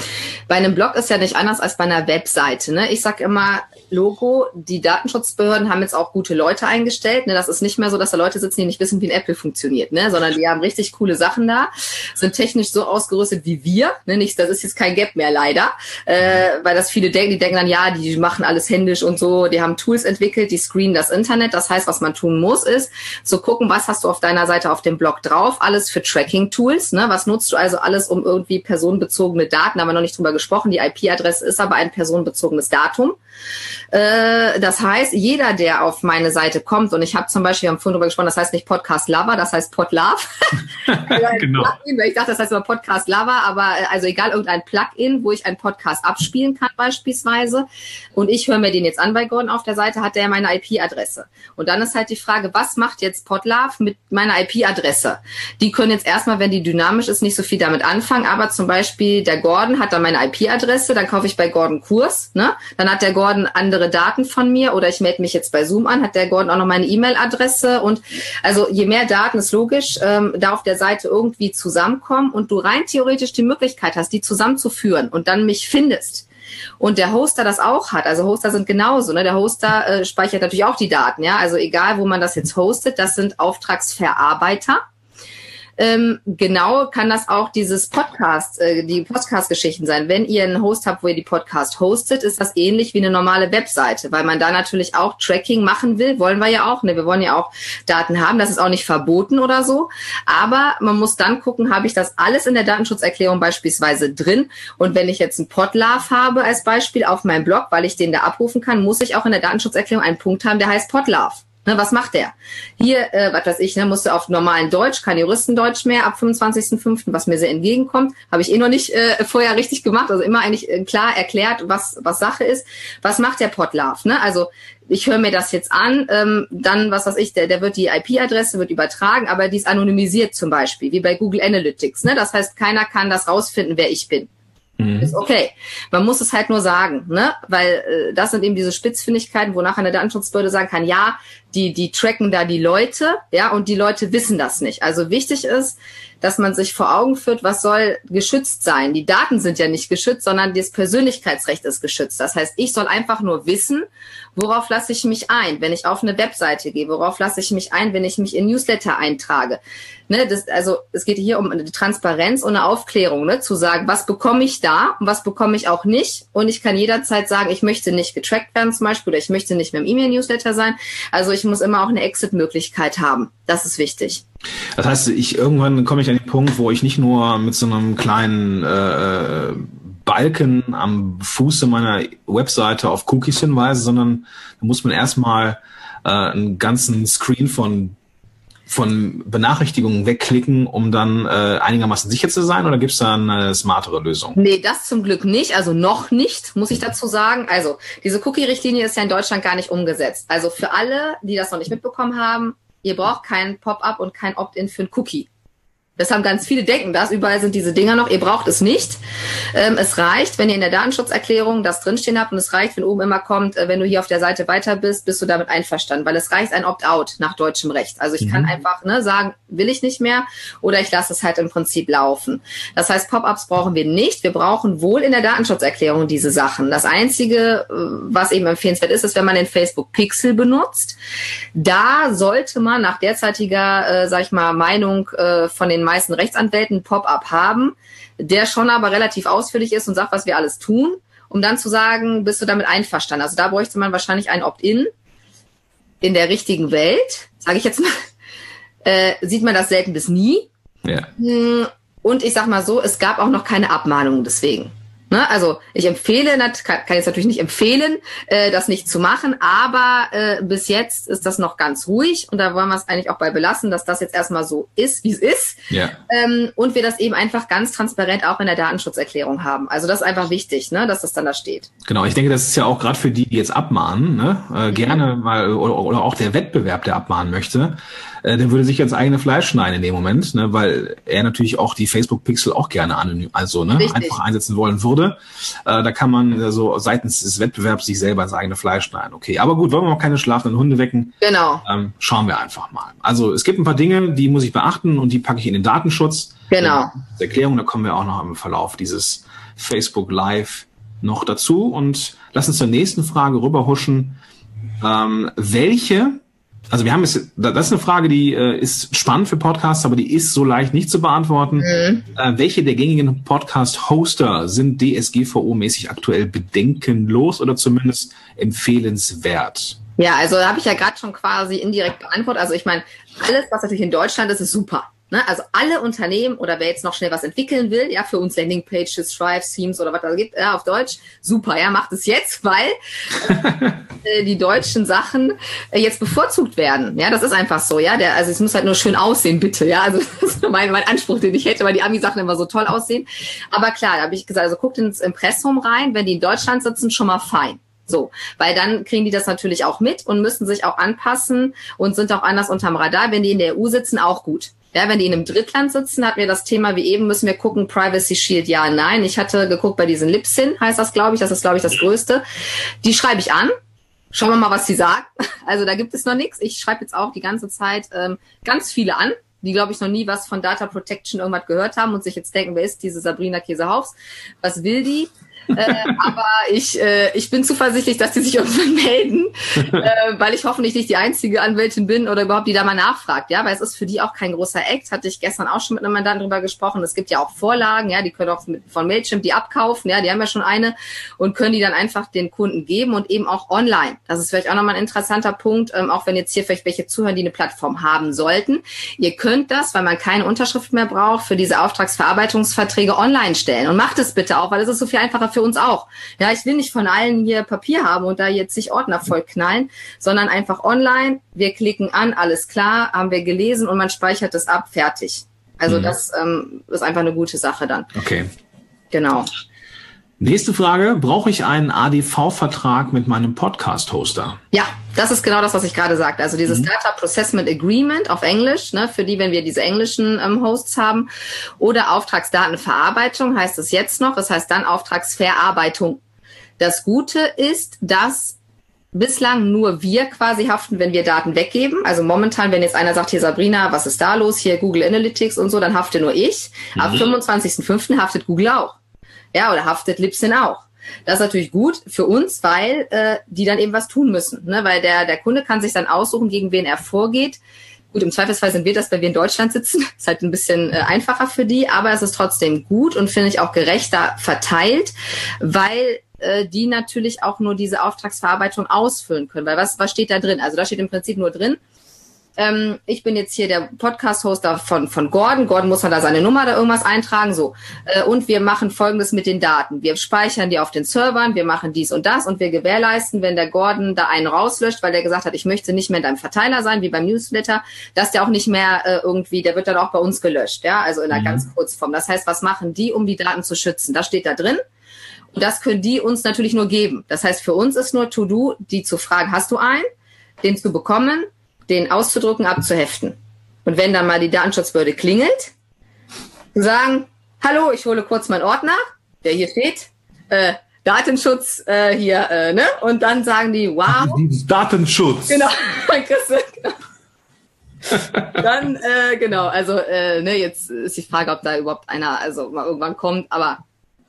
bei einem Blog ist ja nicht anders als bei einer Webseite. Ne? Ich sag immer, Logo, die Datenschutzbehörden haben jetzt auch gute Leute eingestellt. Ne? Das ist nicht mehr so, dass da Leute sitzen, die nicht wissen, wie ein Apple funktioniert, ne? sondern die haben richtig coole Sachen da, sind technisch so ausgerüstet wie wir. Ne? Nicht, das ist jetzt kein Gap mehr leider, äh, weil das viele denken, die denken dann, ja, die machen alles händisch und so. Die haben Tools entwickelt, die screenen das Internet. Das heißt, was man tun muss, ist zu gucken, was hast du auf deiner Seite auf dem Blog drauf. Alles für Tracking-Tools. Ne? Was nutzt du also alles, um irgendwie personenbezogene Daten, da haben wir noch nicht drüber gesprochen. Die IP-Adresse ist aber ein personenbezogenes Datum. Äh, das heißt, jeder, der auf meine Seite kommt, und ich habe zum Beispiel, haben vorhin drüber gesprochen, das heißt nicht Podcast Lover, das heißt Pod Love. *laughs* genau. ich dachte, das heißt immer Podcast Lover, aber äh, also egal, irgendein Plugin, wo ich einen Podcast abspielen kann beispielsweise. Und ich höre mir den jetzt an bei Gordon auf der Seite, hat der meine IP-Adresse. Und dann ist halt die Frage, was macht jetzt Podlove mit meiner IP-Adresse? Die können jetzt erstmal, wenn die dynamisch ist, nicht so viel damit anfangen, aber zum Beispiel der Gordon hat dann meine IP-Adresse, dann kaufe ich bei Gordon Kurs, ne? Dann hat der Gordon andere andere Daten von mir oder ich melde mich jetzt bei Zoom an, hat der Gordon auch noch meine E-Mail-Adresse und also je mehr Daten ist logisch, ähm, da auf der Seite irgendwie zusammenkommen und du rein theoretisch die Möglichkeit hast, die zusammenzuführen und dann mich findest und der Hoster das auch hat. Also Hoster sind genauso. Ne? Der Hoster äh, speichert natürlich auch die Daten. Ja, also egal, wo man das jetzt hostet, das sind Auftragsverarbeiter. Ähm, genau kann das auch dieses Podcast, äh, die Podcast-Geschichten sein. Wenn ihr einen Host habt, wo ihr die Podcast hostet, ist das ähnlich wie eine normale Webseite, weil man da natürlich auch Tracking machen will. Wollen wir ja auch. Ne? Wir wollen ja auch Daten haben. Das ist auch nicht verboten oder so. Aber man muss dann gucken, habe ich das alles in der Datenschutzerklärung beispielsweise drin? Und wenn ich jetzt einen Podlove habe als Beispiel auf meinem Blog, weil ich den da abrufen kann, muss ich auch in der Datenschutzerklärung einen Punkt haben, der heißt Podlove. Ne, was macht der? Hier, äh, was weiß ich, ne, musste auf normalen Deutsch, kein Juristendeutsch mehr ab 25.05., was mir sehr entgegenkommt. Habe ich eh noch nicht äh, *laughs* vorher richtig gemacht. Also immer eigentlich äh, klar erklärt, was, was Sache ist. Was macht der Podlove? Ne? Also ich höre mir das jetzt an, ähm, dann, was weiß ich, der, der wird die IP-Adresse, wird übertragen, aber die ist anonymisiert zum Beispiel, wie bei Google Analytics. Ne? Das heißt, keiner kann das rausfinden, wer ich bin. Mhm. Ist okay. Man muss es halt nur sagen, ne? Weil äh, das sind eben diese Spitzfindigkeiten, wo nachher eine Datenschutzbehörde sagen kann, ja, die, die tracken da die Leute, ja, und die Leute wissen das nicht. Also wichtig ist, dass man sich vor Augen führt, was soll geschützt sein. Die Daten sind ja nicht geschützt, sondern das Persönlichkeitsrecht ist geschützt. Das heißt, ich soll einfach nur wissen, worauf lasse ich mich ein, wenn ich auf eine Webseite gehe, worauf lasse ich mich ein, wenn ich mich in Newsletter eintrage. Ne, das, also es geht hier um eine Transparenz und eine Aufklärung, ne, zu sagen, was bekomme ich da und was bekomme ich auch nicht. Und ich kann jederzeit sagen, ich möchte nicht getrackt werden zum Beispiel oder ich möchte nicht mehr im E-Mail-Newsletter sein. Also ich muss immer auch eine Exit-Möglichkeit haben. Das ist wichtig. Das heißt, ich irgendwann komme ich an den Punkt, wo ich nicht nur mit so einem kleinen äh, Balken am Fuße meiner Webseite auf Cookies hinweise, sondern da muss man erstmal äh, einen ganzen Screen von von Benachrichtigungen wegklicken, um dann äh, einigermaßen sicher zu sein? Oder gibt es da eine smartere Lösung? Nee, das zum Glück nicht. Also noch nicht, muss ich dazu sagen. Also diese Cookie-Richtlinie ist ja in Deutschland gar nicht umgesetzt. Also für alle, die das noch nicht mitbekommen haben, ihr braucht kein Pop-up und kein Opt-in für ein Cookie. Das haben ganz viele denken das. Überall sind diese Dinger noch. Ihr braucht es nicht. Ähm, es reicht, wenn ihr in der Datenschutzerklärung das drinstehen habt und es reicht, wenn oben immer kommt, äh, wenn du hier auf der Seite weiter bist, bist du damit einverstanden, weil es reicht ein Opt-out nach deutschem Recht. Also ich mhm. kann einfach ne, sagen, will ich nicht mehr oder ich lasse es halt im Prinzip laufen. Das heißt, Pop-ups brauchen wir nicht. Wir brauchen wohl in der Datenschutzerklärung diese Sachen. Das Einzige, äh, was eben empfehlenswert ist, ist, wenn man den Facebook Pixel benutzt. Da sollte man nach derzeitiger, äh, sag ich mal, Meinung äh, von den meisten Rechtsanwälten Pop-up haben, der schon aber relativ ausführlich ist und sagt, was wir alles tun, um dann zu sagen, bist du damit einverstanden? Also da bräuchte man wahrscheinlich ein Opt-in in der richtigen Welt, sage ich jetzt mal, *laughs* äh, sieht man das selten bis nie. Ja. Hm, und ich sag mal so, es gab auch noch keine Abmahnung deswegen. Ne? Also ich empfehle, kann, kann jetzt natürlich nicht empfehlen, äh, das nicht zu machen, aber äh, bis jetzt ist das noch ganz ruhig und da wollen wir es eigentlich auch bei belassen, dass das jetzt erstmal so ist, wie es ist. Ja. Ähm, und wir das eben einfach ganz transparent auch in der Datenschutzerklärung haben. Also das ist einfach wichtig, ne, dass das dann da steht. Genau, ich denke, das ist ja auch gerade für die, die jetzt abmahnen, ne? äh, mhm. gerne mal oder, oder auch der Wettbewerb, der abmahnen möchte, äh, der würde sich jetzt eigene Fleisch schneiden in dem Moment, ne? weil er natürlich auch die Facebook-Pixel auch gerne anonym, also ne, einfach einsetzen wollen würde. Äh, da kann man äh, so seitens des Wettbewerbs sich selber ins eigene Fleisch schneiden. Okay, aber gut, wollen wir auch keine schlafenden Hunde wecken? Genau. Ähm, schauen wir einfach mal. Also es gibt ein paar Dinge, die muss ich beachten und die packe ich in den Datenschutz. Genau. Äh, Erklärung, da kommen wir auch noch im Verlauf dieses Facebook Live noch dazu. Und lass uns zur nächsten Frage rüberhuschen. Ähm, welche also wir haben es, das ist eine Frage, die äh, ist spannend für Podcasts, aber die ist so leicht nicht zu beantworten. Mhm. Äh, welche der gängigen Podcast-Hoster sind DSGVO-mäßig aktuell bedenkenlos oder zumindest empfehlenswert? Ja, also habe ich ja gerade schon quasi indirekt beantwortet. Also ich meine, alles, was natürlich in Deutschland ist, ist super. Ne? Also alle Unternehmen oder wer jetzt noch schnell was entwickeln will, ja, für uns Landingpages, Strives, Themes oder was da gibt, ja, auf Deutsch, super, ja, macht es jetzt, weil *laughs* äh, die deutschen Sachen äh, jetzt bevorzugt werden. Ja, das ist einfach so, ja. Der, also es muss halt nur schön aussehen, bitte, ja. Also *laughs* das ist nur mein, mein Anspruch, den ich hätte, weil die Ami-Sachen immer so toll aussehen. Aber klar, da habe ich gesagt, also guckt ins Impressum rein, wenn die in Deutschland sitzen, schon mal fein. So, weil dann kriegen die das natürlich auch mit und müssen sich auch anpassen und sind auch anders unterm Radar. Wenn die in der EU sitzen, auch gut. Ja, wenn die in einem Drittland sitzen, hatten wir das Thema wie eben, müssen wir gucken, Privacy Shield, ja, nein. Ich hatte geguckt bei diesen Lipsin, heißt das, glaube ich, das ist, glaube ich, das Größte. Die schreibe ich an. Schauen wir mal, was sie sagt. *laughs* Also da gibt es noch nichts. Ich schreibe jetzt auch die ganze Zeit ähm, ganz viele an, die, glaube ich, noch nie was von Data Protection irgendwas gehört haben und sich jetzt denken, wer ist diese Sabrina Käsehaufs? Was will die? Äh, aber ich, äh, ich bin zuversichtlich, dass die sich irgendwann *laughs* melden, äh, weil ich hoffentlich nicht die einzige Anwältin bin oder überhaupt die da mal nachfragt, ja, weil es ist für die auch kein großer Act, hatte ich gestern auch schon mit einem Mandanten drüber gesprochen. Es gibt ja auch Vorlagen, ja, die können auch mit, von Mailchimp die abkaufen, ja, die haben ja schon eine und können die dann einfach den Kunden geben und eben auch online. Das ist vielleicht auch nochmal ein interessanter Punkt, ähm, auch wenn jetzt hier vielleicht welche zuhören, die eine Plattform haben sollten. Ihr könnt das, weil man keine Unterschrift mehr braucht, für diese Auftragsverarbeitungsverträge online stellen und macht es bitte auch, weil es ist so viel einfacher für uns auch. Ja, ich will nicht von allen hier Papier haben und da jetzt sich Ordner voll knallen, sondern einfach online. Wir klicken an, alles klar, haben wir gelesen und man speichert es ab, fertig. Also mhm. das ähm, ist einfach eine gute Sache dann. Okay. Genau. Nächste Frage. Brauche ich einen ADV-Vertrag mit meinem Podcast-Hoster? Ja, das ist genau das, was ich gerade sagte. Also dieses mhm. Data Processment Agreement auf Englisch, ne, für die, wenn wir diese englischen ähm, Hosts haben. Oder Auftragsdatenverarbeitung heißt es jetzt noch. Das heißt dann Auftragsverarbeitung. Das Gute ist, dass bislang nur wir quasi haften, wenn wir Daten weggeben. Also momentan, wenn jetzt einer sagt, hier Sabrina, was ist da los? Hier Google Analytics und so, dann hafte nur ich. Mhm. Ab 25.05. haftet Google auch. Ja, oder haftet Lipsin auch. Das ist natürlich gut für uns, weil äh, die dann eben was tun müssen. Ne? Weil der, der Kunde kann sich dann aussuchen, gegen wen er vorgeht. Gut, im Zweifelsfall sind wir das, weil wir in Deutschland sitzen. *laughs* Ist halt ein bisschen äh, einfacher für die, aber es ist trotzdem gut und finde ich auch gerechter verteilt, weil äh, die natürlich auch nur diese Auftragsverarbeitung ausfüllen können. Weil was, was steht da drin? Also da steht im Prinzip nur drin, ähm, ich bin jetzt hier der Podcast-Hoster von, von Gordon. Gordon muss man da seine Nummer da irgendwas eintragen, so. Äh, und wir machen Folgendes mit den Daten. Wir speichern die auf den Servern, wir machen dies und das und wir gewährleisten, wenn der Gordon da einen rauslöscht, weil der gesagt hat, ich möchte nicht mehr in deinem Verteiler sein, wie beim Newsletter, dass der auch nicht mehr äh, irgendwie, der wird dann auch bei uns gelöscht, ja, also in einer mhm. ganz Kurzform. Das heißt, was machen die, um die Daten zu schützen? Das steht da drin. Und das können die uns natürlich nur geben. Das heißt, für uns ist nur To-Do, die zu fragen, hast du einen, den zu bekommen, den auszudrucken, abzuheften. Und wenn dann mal die Datenschutzbehörde klingelt, zu sagen, hallo, ich hole kurz meinen Ordner, der hier steht, äh, Datenschutz äh, hier, äh, ne? Und dann sagen die, wow. Datenschutz. Genau, *laughs* genau. dann, äh, genau, also, äh, ne, jetzt ist die Frage, ob da überhaupt einer, also mal irgendwann kommt, aber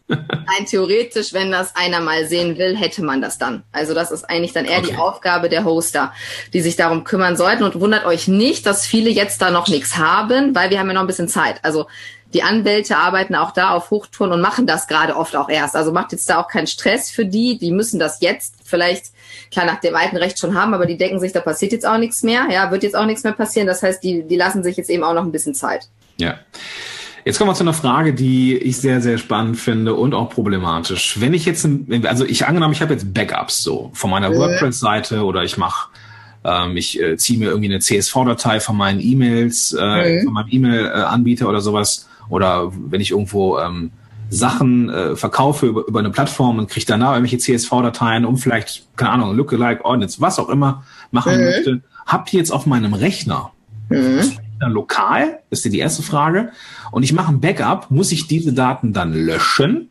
Rein theoretisch, wenn das einer mal sehen will, hätte man das dann. Also das ist eigentlich dann eher okay. die Aufgabe der Hoster, die sich darum kümmern sollten. Und wundert euch nicht, dass viele jetzt da noch nichts haben, weil wir haben ja noch ein bisschen Zeit. Also die Anwälte arbeiten auch da auf Hochtouren und machen das gerade oft auch erst. Also macht jetzt da auch keinen Stress für die. Die müssen das jetzt vielleicht klar nach dem alten Recht schon haben, aber die denken sich, da passiert jetzt auch nichts mehr. Ja, wird jetzt auch nichts mehr passieren. Das heißt, die, die lassen sich jetzt eben auch noch ein bisschen Zeit. Ja. Jetzt kommen wir zu einer Frage, die ich sehr, sehr spannend finde und auch problematisch. Wenn ich jetzt, also ich angenommen, ich habe jetzt Backups so von meiner mhm. WordPress-Seite oder ich mache, ähm, ich äh, ziehe mir irgendwie eine CSV-Datei von meinen E-Mails, äh, von meinem E-Mail-Anbieter oder sowas. Oder wenn ich irgendwo ähm, Sachen äh, verkaufe über, über eine Plattform und kriege danach irgendwelche CSV-Dateien, um vielleicht, keine Ahnung, Lookalike, Ordnance, was auch immer machen mhm. möchte, habt ihr jetzt auf meinem Rechner mhm lokal? Ist die erste Frage. Und ich mache ein Backup. Muss ich diese Daten dann löschen?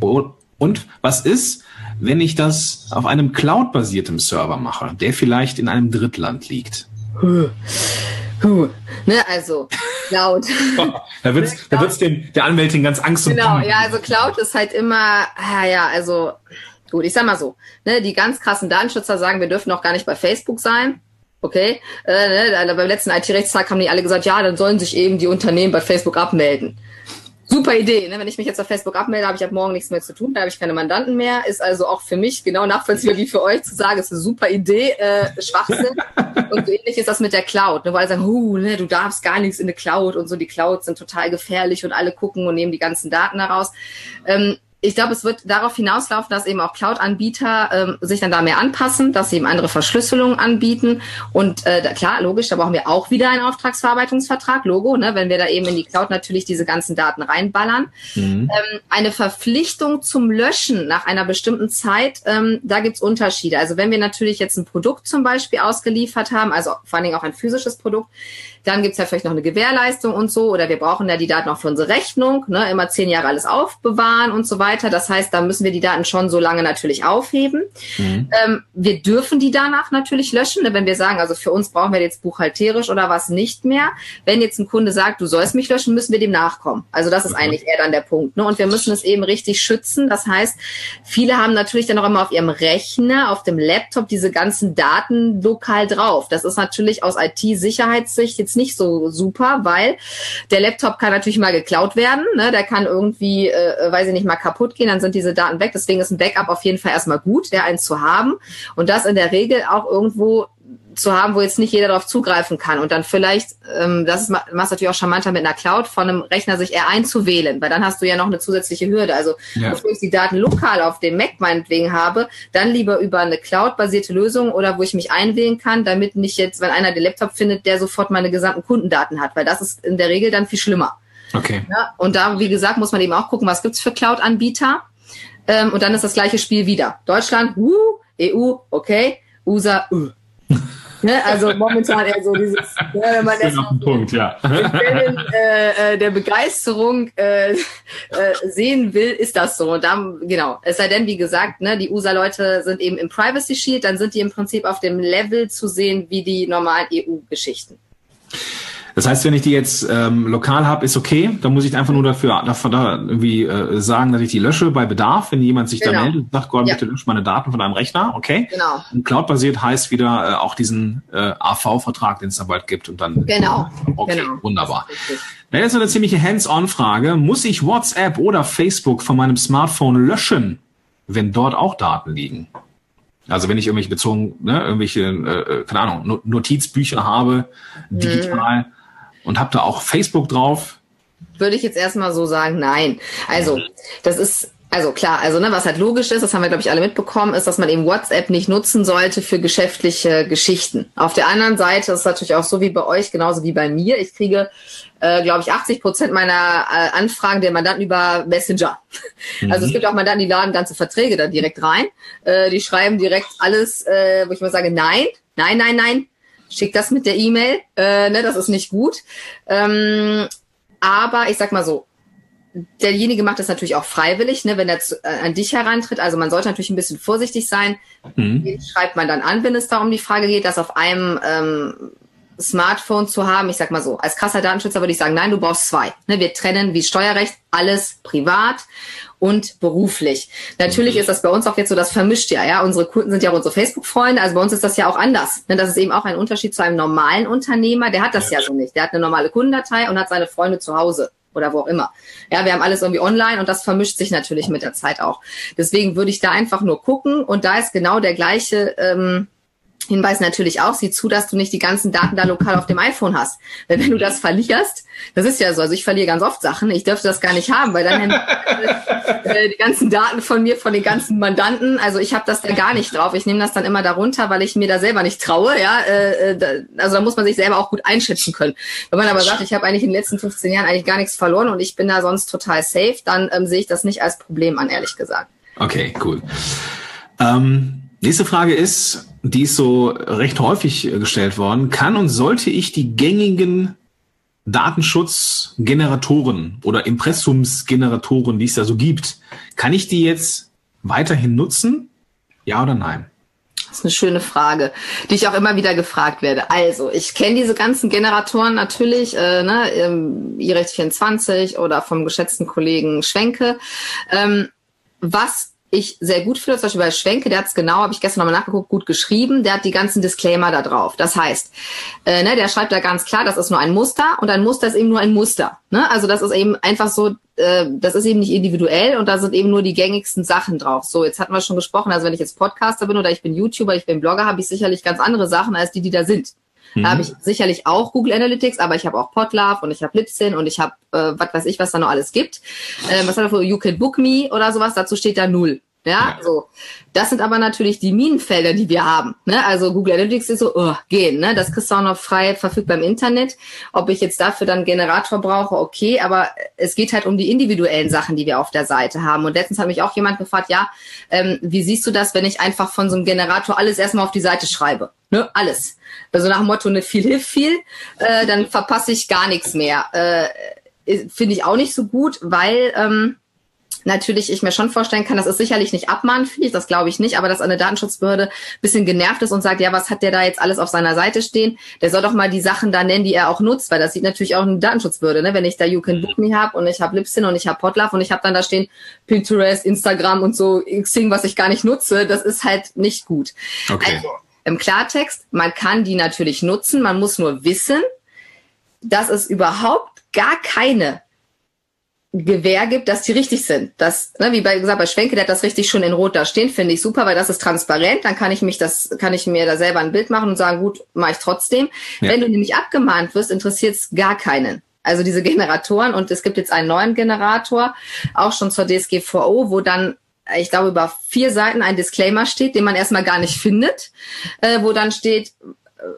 Und was ist, wenn ich das auf einem Cloud-basierten Server mache, der vielleicht in einem Drittland liegt? Huh. Ne, also Cloud. *laughs* da wird's, ne, da wird's dem, der Anwältin ganz Angst und Genau, ja, also Cloud ist halt immer, ah, ja, also gut, ich sag mal so, ne, die ganz krassen Datenschützer sagen, wir dürfen auch gar nicht bei Facebook sein. Okay, äh, ne, beim letzten IT-Rechtstag haben die alle gesagt, ja, dann sollen sich eben die Unternehmen bei Facebook abmelden. Super Idee, ne? wenn ich mich jetzt auf Facebook abmelde, habe ich ab morgen nichts mehr zu tun, da habe ich keine Mandanten mehr. Ist also auch für mich genau nachvollziehbar wie für euch zu sagen, ist eine super Idee, äh, Schwachsinn. *laughs* und so ähnlich ist das mit der Cloud, ne? weil alle sagen, huh, ne, du darfst gar nichts in der Cloud und so, die Clouds sind total gefährlich und alle gucken und nehmen die ganzen Daten heraus. Ähm, ich glaube, es wird darauf hinauslaufen, dass eben auch Cloud-Anbieter ähm, sich dann da mehr anpassen, dass sie eben andere Verschlüsselungen anbieten. Und äh, klar, logisch, da brauchen wir auch wieder einen Auftragsverarbeitungsvertrag, Logo, ne, wenn wir da eben in die Cloud natürlich diese ganzen Daten reinballern. Mhm. Ähm, eine Verpflichtung zum Löschen nach einer bestimmten Zeit, ähm, da gibt's Unterschiede. Also wenn wir natürlich jetzt ein Produkt zum Beispiel ausgeliefert haben, also vor allen Dingen auch ein physisches Produkt, dann gibt's ja vielleicht noch eine Gewährleistung und so, oder wir brauchen ja die Daten auch für unsere Rechnung, ne, immer zehn Jahre alles aufbewahren und so weiter. Das heißt, da müssen wir die Daten schon so lange natürlich aufheben. Mhm. Ähm, wir dürfen die danach natürlich löschen, ne, wenn wir sagen, also für uns brauchen wir jetzt buchhalterisch oder was nicht mehr. Wenn jetzt ein Kunde sagt, du sollst mich löschen, müssen wir dem nachkommen. Also das ist eigentlich eher dann der Punkt. Ne? Und wir müssen es eben richtig schützen. Das heißt, viele haben natürlich dann auch immer auf ihrem Rechner, auf dem Laptop diese ganzen Daten lokal drauf. Das ist natürlich aus IT-Sicherheitssicht jetzt nicht so super, weil der Laptop kann natürlich mal geklaut werden. Ne? Der kann irgendwie, äh, weiß ich nicht, mal kaputt gehen, dann sind diese Daten weg. Deswegen ist ein Backup auf jeden Fall erstmal gut, der eins zu haben. Und das in der Regel auch irgendwo zu haben, wo jetzt nicht jeder darauf zugreifen kann und dann vielleicht, ähm, das ist ma- machst natürlich auch charmanter mit einer Cloud, von einem Rechner sich eher einzuwählen, weil dann hast du ja noch eine zusätzliche Hürde. Also Ja. bevor ich die Daten lokal auf dem Mac meinetwegen habe, dann lieber über eine Cloud-basierte Lösung oder wo ich mich einwählen kann, damit nicht jetzt, wenn einer den Laptop findet, der sofort meine gesamten Kundendaten hat, weil das ist in der Regel dann viel schlimmer. Okay. Ja, und da, wie gesagt, muss man eben auch gucken, was gibt's für Cloud-Anbieter. Ähm, und dann ist das gleiche Spiel wieder. Deutschland, uh, EU, okay, USA, uh. Ne, also momentan eher so dieses, ne, wenn man Schön auf den Punkt, ja. Wellen äh, äh, der Begeisterung äh, äh, sehen will, ist das so. Und dann, genau. Es sei denn, wie gesagt, ne, die USA-Leute sind eben im Privacy Shield, dann sind die im Prinzip auf dem Level zu sehen wie die normalen EU-Geschichten. Das heißt, wenn ich die jetzt ähm, lokal habe, ist okay. Dann muss ich einfach nur dafür, dafür da irgendwie äh, sagen, dass ich die lösche bei Bedarf, wenn jemand sich da Genau. meldet und sagt, Gordon, Ja. bitte lösch meine Daten von deinem Rechner, okay. Genau. Und Cloud-basiert heißt wieder äh, auch diesen äh, AV-Vertrag, den es da bald gibt und dann. Genau. Okay, genau. wunderbar. Das ist eine ziemliche Hands-on-Frage. Muss ich WhatsApp oder Facebook von meinem Smartphone löschen, wenn dort auch Daten liegen? Also wenn ich irgendwelche bezogen, ne, irgendwelche, äh, äh, keine Ahnung, No- Notizbücher habe, digital und habe da auch Facebook drauf. Würde ich jetzt erstmal so sagen, nein. Also, das ist, also klar, also ne, was halt logisch ist, das haben wir, glaube ich, alle mitbekommen, ist, dass man eben WhatsApp nicht nutzen sollte für geschäftliche Geschichten. Auf der anderen Seite ist es natürlich auch so wie bei euch, genauso wie bei mir. Ich kriege, äh, glaube ich, 80 Prozent meiner äh, Anfragen der Mandanten über Messenger. *laughs* Also es gibt auch Mandanten, die laden ganze Verträge da direkt rein. Äh, die schreiben direkt alles, äh, wo ich mal sage, nein, nein, nein, nein, schick das mit der E-Mail, äh, ne, das ist nicht gut. Ähm, aber ich sag mal so, derjenige macht das natürlich auch freiwillig, ne, wenn er zu, äh, an dich herantritt. Also man sollte natürlich ein bisschen vorsichtig sein. Mhm. Wen schreibt man dann an, wenn es da um die Frage geht, das auf einem ähm, Smartphone zu haben? Ich sag mal so, als krasser Datenschützer würde ich sagen, nein, du brauchst zwei. Ne, wir trennen wie Steuerrecht alles privat und beruflich. Natürlich ist das bei uns auch jetzt so, das vermischt ja, ja. Unsere Kunden sind ja auch unsere Facebook-Freunde, also bei uns ist das ja auch anders. Ne, das ist eben auch ein Unterschied zu einem normalen Unternehmer, der hat das ja so nicht. Der hat eine normale Kundendatei und hat seine Freunde zu Hause oder wo auch immer. Ja, wir haben alles irgendwie online und das vermischt sich natürlich mit der Zeit auch. Deswegen würde ich da einfach nur gucken und da ist genau der gleiche ähm, Hinweis natürlich auch, sieh zu, dass du nicht die ganzen Daten da lokal auf dem iPhone hast. Weil wenn du das verlierst, das ist ja so, also ich verliere ganz oft Sachen, ich dürfte das gar nicht haben, weil dann *laughs* äh, die ganzen Daten von mir, von den ganzen Mandanten, also ich habe das da gar nicht drauf. Ich nehme das dann immer darunter, weil ich mir da selber nicht traue. Ja, äh, äh, da, also da muss man sich selber auch gut einschätzen können. Wenn man aber sagt, ich habe eigentlich in den letzten 15 Jahren eigentlich gar nichts verloren und ich bin da sonst total safe, dann ähm, sehe ich das nicht als Problem an, ehrlich gesagt. Okay, cool. Ähm, nächste Frage ist, die ist so recht häufig gestellt worden. Kann und sollte ich die gängigen Datenschutzgeneratoren oder Impressumsgeneratoren, die es da so gibt, kann ich die jetzt weiterhin nutzen? Ja oder nein? Das ist eine schöne Frage, die ich auch immer wieder gefragt werde. Also, ich kenne diese ganzen Generatoren natürlich, äh, ne, iRecht 24 oder vom geschätzten Kollegen Schwenke. Ähm, was ich sehr gut finde, zum Beispiel bei Schwenke, der hat es genau, habe ich gestern nochmal nachgeguckt, gut geschrieben, der hat die ganzen Disclaimer da drauf. Das heißt, äh, ne, der schreibt da ganz klar, das ist nur ein Muster und ein Muster ist eben nur ein Muster. Ne? Also das ist eben einfach so, äh, das ist eben nicht individuell und da sind eben nur die gängigsten Sachen drauf. So, jetzt hatten wir schon gesprochen, also wenn ich jetzt Podcaster bin oder ich bin YouTuber, ich bin Blogger, habe ich sicherlich ganz andere Sachen als die, die da sind. Da habe ich sicherlich auch Google Analytics, aber ich habe auch Podlove und ich habe Libsyn und ich habe, äh, was weiß ich, was da noch alles gibt. Ähm, was hat er für You Can Book Me oder sowas, dazu steht da null. Ja, so. Das sind aber natürlich die Minenfelder, die wir haben. Ne? Also Google Analytics ist so, oh, gehen, ne? Das kriegst du auch noch frei verfügbar im Internet. Ob ich jetzt dafür dann Generator brauche, okay, aber es geht halt um die individuellen Sachen, die wir auf der Seite haben. Und letztens hat mich auch jemand gefragt, ja, ähm, wie siehst du das, wenn ich einfach von so einem Generator alles erstmal auf die Seite schreibe? Ne? Alles. Also nach dem Motto, ne, viel hilft viel, äh, dann verpasse ich gar nichts mehr. Äh, Finde ich auch nicht so gut, weil ähm, natürlich ich mir schon vorstellen kann, das ist sicherlich nicht abmahnfähig, das glaube ich nicht, aber dass eine Datenschutzbehörde ein bisschen genervt ist und sagt, ja, was hat der da jetzt alles auf seiner Seite stehen? Der soll doch mal die Sachen da nennen, die er auch nutzt, weil das sieht natürlich auch eine Datenschutzbehörde, ne? wenn ich da You Can Book Me habe und ich habe Lipsin und ich habe Potlove und ich habe dann da stehen Pinterest, Instagram und so Xing, was ich gar nicht nutze, das ist halt nicht gut. Okay. Also, im Klartext, man kann die natürlich nutzen, man muss nur wissen, dass es überhaupt gar keine Gewähr gibt, dass die richtig sind. Das, ne, wie bei gesagt, bei Schwenke, der hat das richtig schon in Rot da stehen, finde ich super, weil das ist transparent. Dann kann ich mich das, kann ich mir da selber ein Bild machen und sagen, gut, mache ich trotzdem. Ja. Wenn du nämlich abgemahnt wirst, interessiert es gar keinen. Also diese Generatoren und es gibt jetzt einen neuen Generator, auch schon zur DSGVO, wo dann ich glaube, über vier Seiten ein Disclaimer steht, den man erstmal gar nicht findet, äh, wo dann steht,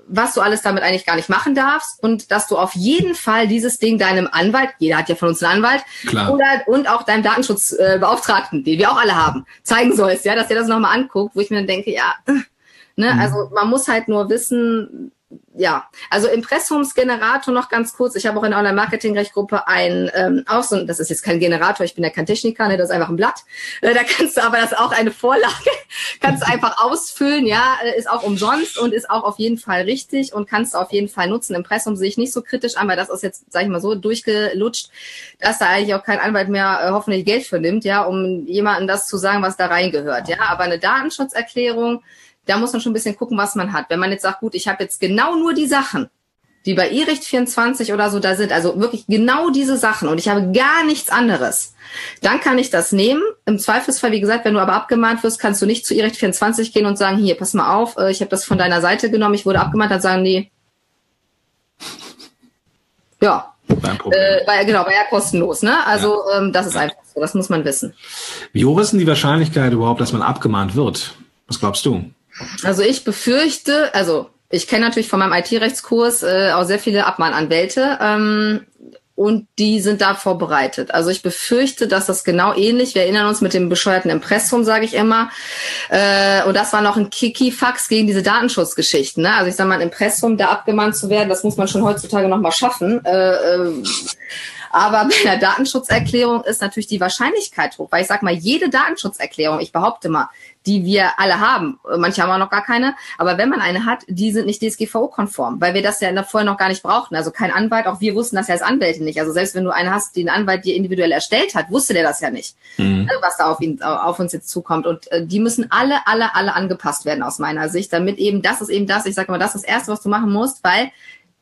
was du alles damit eigentlich gar nicht machen darfst und dass du auf jeden Fall dieses Ding deinem Anwalt, jeder hat ja von uns einen Anwalt, Klar. oder und auch deinem Datenschutzbeauftragten, den wir auch alle haben, zeigen sollst, ja, dass der das nochmal anguckt, wo ich mir dann denke, ja, äh, ne, also man muss halt nur wissen, ja, also Impressumsgenerator noch ganz kurz. Ich habe auch in der Online-Marketing-Rechtgruppe ein, ähm, auch so, das ist jetzt kein Generator, ich bin ja kein Techniker, ne, das ist einfach ein Blatt. Äh, da kannst du aber, das auch eine Vorlage, *laughs* kannst du einfach ausfüllen, ja, äh, ist auch umsonst und ist auch auf jeden Fall richtig und kannst du auf jeden Fall nutzen. Impressum sehe ich nicht so kritisch an, weil das ist jetzt, sag ich mal so, durchgelutscht, dass da eigentlich auch kein Anwalt mehr äh, hoffentlich Geld für nimmt, ja, um jemandem das zu sagen, was da reingehört, ja. Aber eine Datenschutzerklärung, da muss man schon ein bisschen gucken, was man hat. Wenn man jetzt sagt, gut, ich habe jetzt genau nur die Sachen, die bei eRicht 24 oder so da sind, also wirklich genau diese Sachen und ich habe gar nichts anderes, dann kann ich das nehmen. Im Zweifelsfall, wie gesagt, wenn du aber abgemahnt wirst, kannst du nicht zu eRicht 24 gehen und sagen, hier, pass mal auf, äh, ich habe das von deiner Seite genommen, ich wurde abgemahnt, dann sagen die, ja, äh, war ja genau, war ja kostenlos, ne? Also ähm, das ist einfach so, das muss man wissen. Wie hoch ist denn die Wahrscheinlichkeit überhaupt, dass man abgemahnt wird? Was glaubst du? Also ich befürchte, also ich kenne natürlich von meinem IT-Rechtskurs äh, auch sehr viele Abmahnanwälte ähm, und die sind da vorbereitet. Also ich befürchte, dass das genau ähnlich, wir erinnern uns mit dem bescheuerten Impressum, sage ich immer, äh, und das war noch ein Kikifax gegen diese Datenschutzgeschichten. Ne? Also ich sage mal, ein Impressum, da abgemahnt zu werden, das muss man schon heutzutage nochmal schaffen. Äh, äh, aber bei einer Datenschutzerklärung ist natürlich die Wahrscheinlichkeit hoch, weil ich sage mal, jede Datenschutzerklärung, ich behaupte mal, die wir alle haben, manche haben auch noch gar keine, aber wenn man eine hat, die sind nicht DSGVO-konform, weil wir das ja vorher noch gar nicht brauchten. Also kein Anwalt, auch wir wussten das ja als Anwälte nicht. Also selbst wenn du einen hast, den Anwalt dir individuell erstellt hat, wusste der das ja nicht, Mhm. was da auf, ihn, auf uns jetzt zukommt. Und äh, die müssen alle, alle, alle angepasst werden aus meiner Sicht, damit eben, das ist eben das, ich sage mal, das ist das Erste, was du machen musst, weil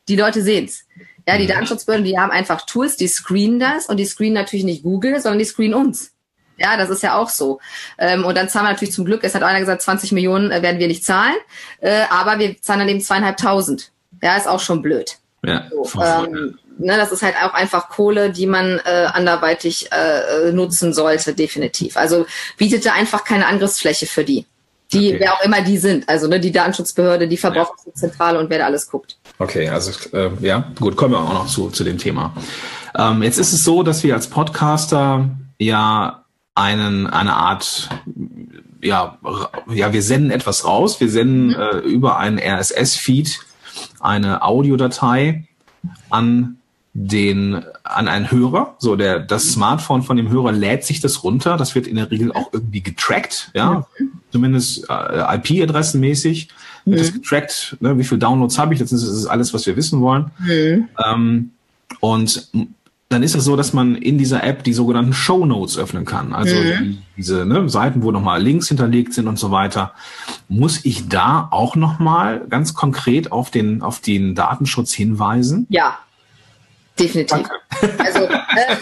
die Leute sehen's. Ja, die Datenschutzbehörden, die haben einfach Tools, die screenen das und die screenen natürlich nicht Google, sondern die screenen uns. Ja, das ist ja auch so. Ähm, und dann zahlen wir natürlich zum Glück, es hat einer gesagt, 20 Millionen äh, werden wir nicht zahlen, äh, aber wir zahlen dann eben zweieinhalbtausend. Ja, ist auch schon blöd. Ja, So, ähm, ne, das ist halt auch einfach Kohle, die man äh, anderweitig äh, nutzen sollte, definitiv. Also bietet da einfach keine Angriffsfläche für die. Die, Okay. wer auch immer die sind, also ne, die Datenschutzbehörde, die Verbraucherzentrale und wer da alles guckt. Okay, also äh, ja, gut, kommen wir auch noch zu, zu dem Thema. Ähm, jetzt ist es so, dass wir als Podcaster ja einen, eine Art, ja, ja, wir senden etwas raus. Wir senden äh, über einen RSS-Feed eine Audiodatei an den an einen Hörer, so der das Smartphone von dem Hörer lädt sich das runter. Das wird in der Regel auch irgendwie getrackt, ja, zumindest äh, IP-Adressenmäßig wird das getrackt. Ne? Wie viel Downloads habe ich? Das ist, das ist alles, was wir wissen wollen. Ähm, und dann ist es so, dass man in dieser App die sogenannten Show Notes öffnen kann. Also die, diese ne, Seiten, wo nochmal Links hinterlegt sind und so weiter. Muss ich da auch nochmal ganz konkret auf den, auf den Datenschutz hinweisen? Ja, definitiv. Also, *laughs* äh,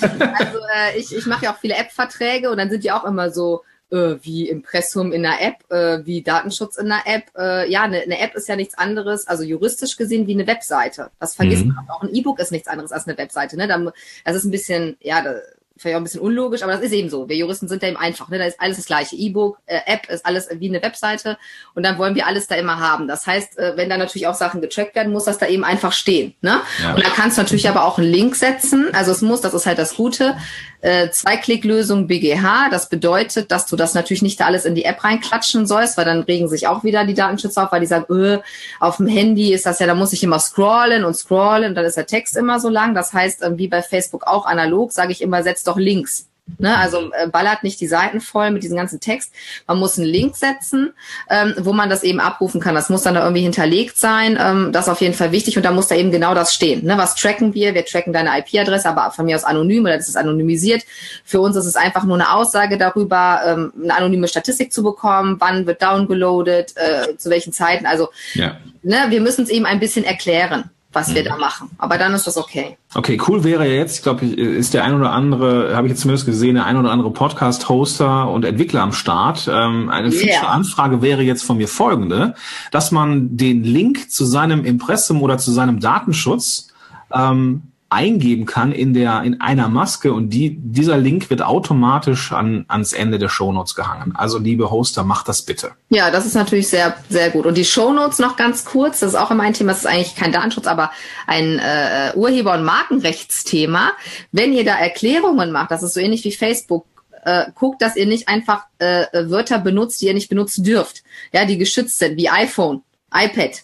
*laughs* also äh, ich, ich mache ja auch viele App-Verträge und dann sind die auch immer so äh, wie Impressum in der App, äh, wie Datenschutz in der App. Äh, ja, eine, eine App ist ja nichts anderes, also juristisch gesehen wie eine Webseite. Das vergisst Mhm. man. Auch ein E-Book ist nichts anderes als eine Webseite. Ne? Das ist ein bisschen, ja, da, vielleicht auch ein bisschen unlogisch, aber das ist eben so. Wir Juristen sind da eben einfach. Ne? Da ist alles das gleiche. E-Book, äh, App ist alles wie eine Webseite und dann wollen wir alles da immer haben. Das heißt, äh, wenn da natürlich auch Sachen getrackt werden, muss das da eben einfach stehen. Ne? Ja. Und da kannst du natürlich aber auch einen Link setzen. Also es muss, das ist halt das Gute, äh, Zwei-Klick-Lösung BGH. Das bedeutet, dass du das natürlich nicht da alles in die App reinklatschen sollst, weil dann regen sich auch wieder die Datenschützer auf, weil die sagen, öh, auf dem Handy ist das ja, da muss ich immer scrollen und scrollen und dann ist der Text immer so lang. Das heißt, ähm, wie bei Facebook auch analog, sage ich immer, setz doch Links Ne? Also äh, ballert nicht die Seiten voll mit diesem ganzen Text. Man muss einen Link setzen, ähm, wo man das eben abrufen kann. Das muss dann da irgendwie hinterlegt sein. Ähm, das ist auf jeden Fall wichtig und da muss da eben genau das stehen. Ne? Was tracken wir? Wir tracken deine IP-Adresse, aber von mir aus anonym oder das ist anonymisiert. Für uns ist es einfach nur eine Aussage darüber, ähm, eine anonyme Statistik zu bekommen. Wann wird downgeloadet? Äh, zu welchen Zeiten? Also Ja. ne, wir müssen es eben ein bisschen erklären, was wir da machen. Aber dann ist das okay. Okay, cool wäre ja jetzt, ich glaube, ist der ein oder andere, habe ich jetzt zumindest gesehen, der ein oder andere Podcast-Hoster und Entwickler am Start. Ähm, eine Yeah. Feature-Anfrage wäre jetzt von mir folgende, dass man den Link zu seinem Impressum oder zu seinem Datenschutz ähm, eingeben kann in der in einer Maske und die dieser Link wird automatisch an ans Ende der Shownotes gehangen. Also liebe Hoster, macht das bitte. Ja, das ist natürlich sehr, sehr gut. Und die Shownotes noch ganz kurz, das ist auch immer ein Thema, das ist eigentlich kein Datenschutz, aber ein äh, Urheber- und Markenrechtsthema. Wenn ihr da Erklärungen macht, das ist so ähnlich wie Facebook, äh, guckt, dass ihr nicht einfach äh, Wörter benutzt, die ihr nicht benutzen dürft. Ja, die geschützt sind, wie iPhone, iPad.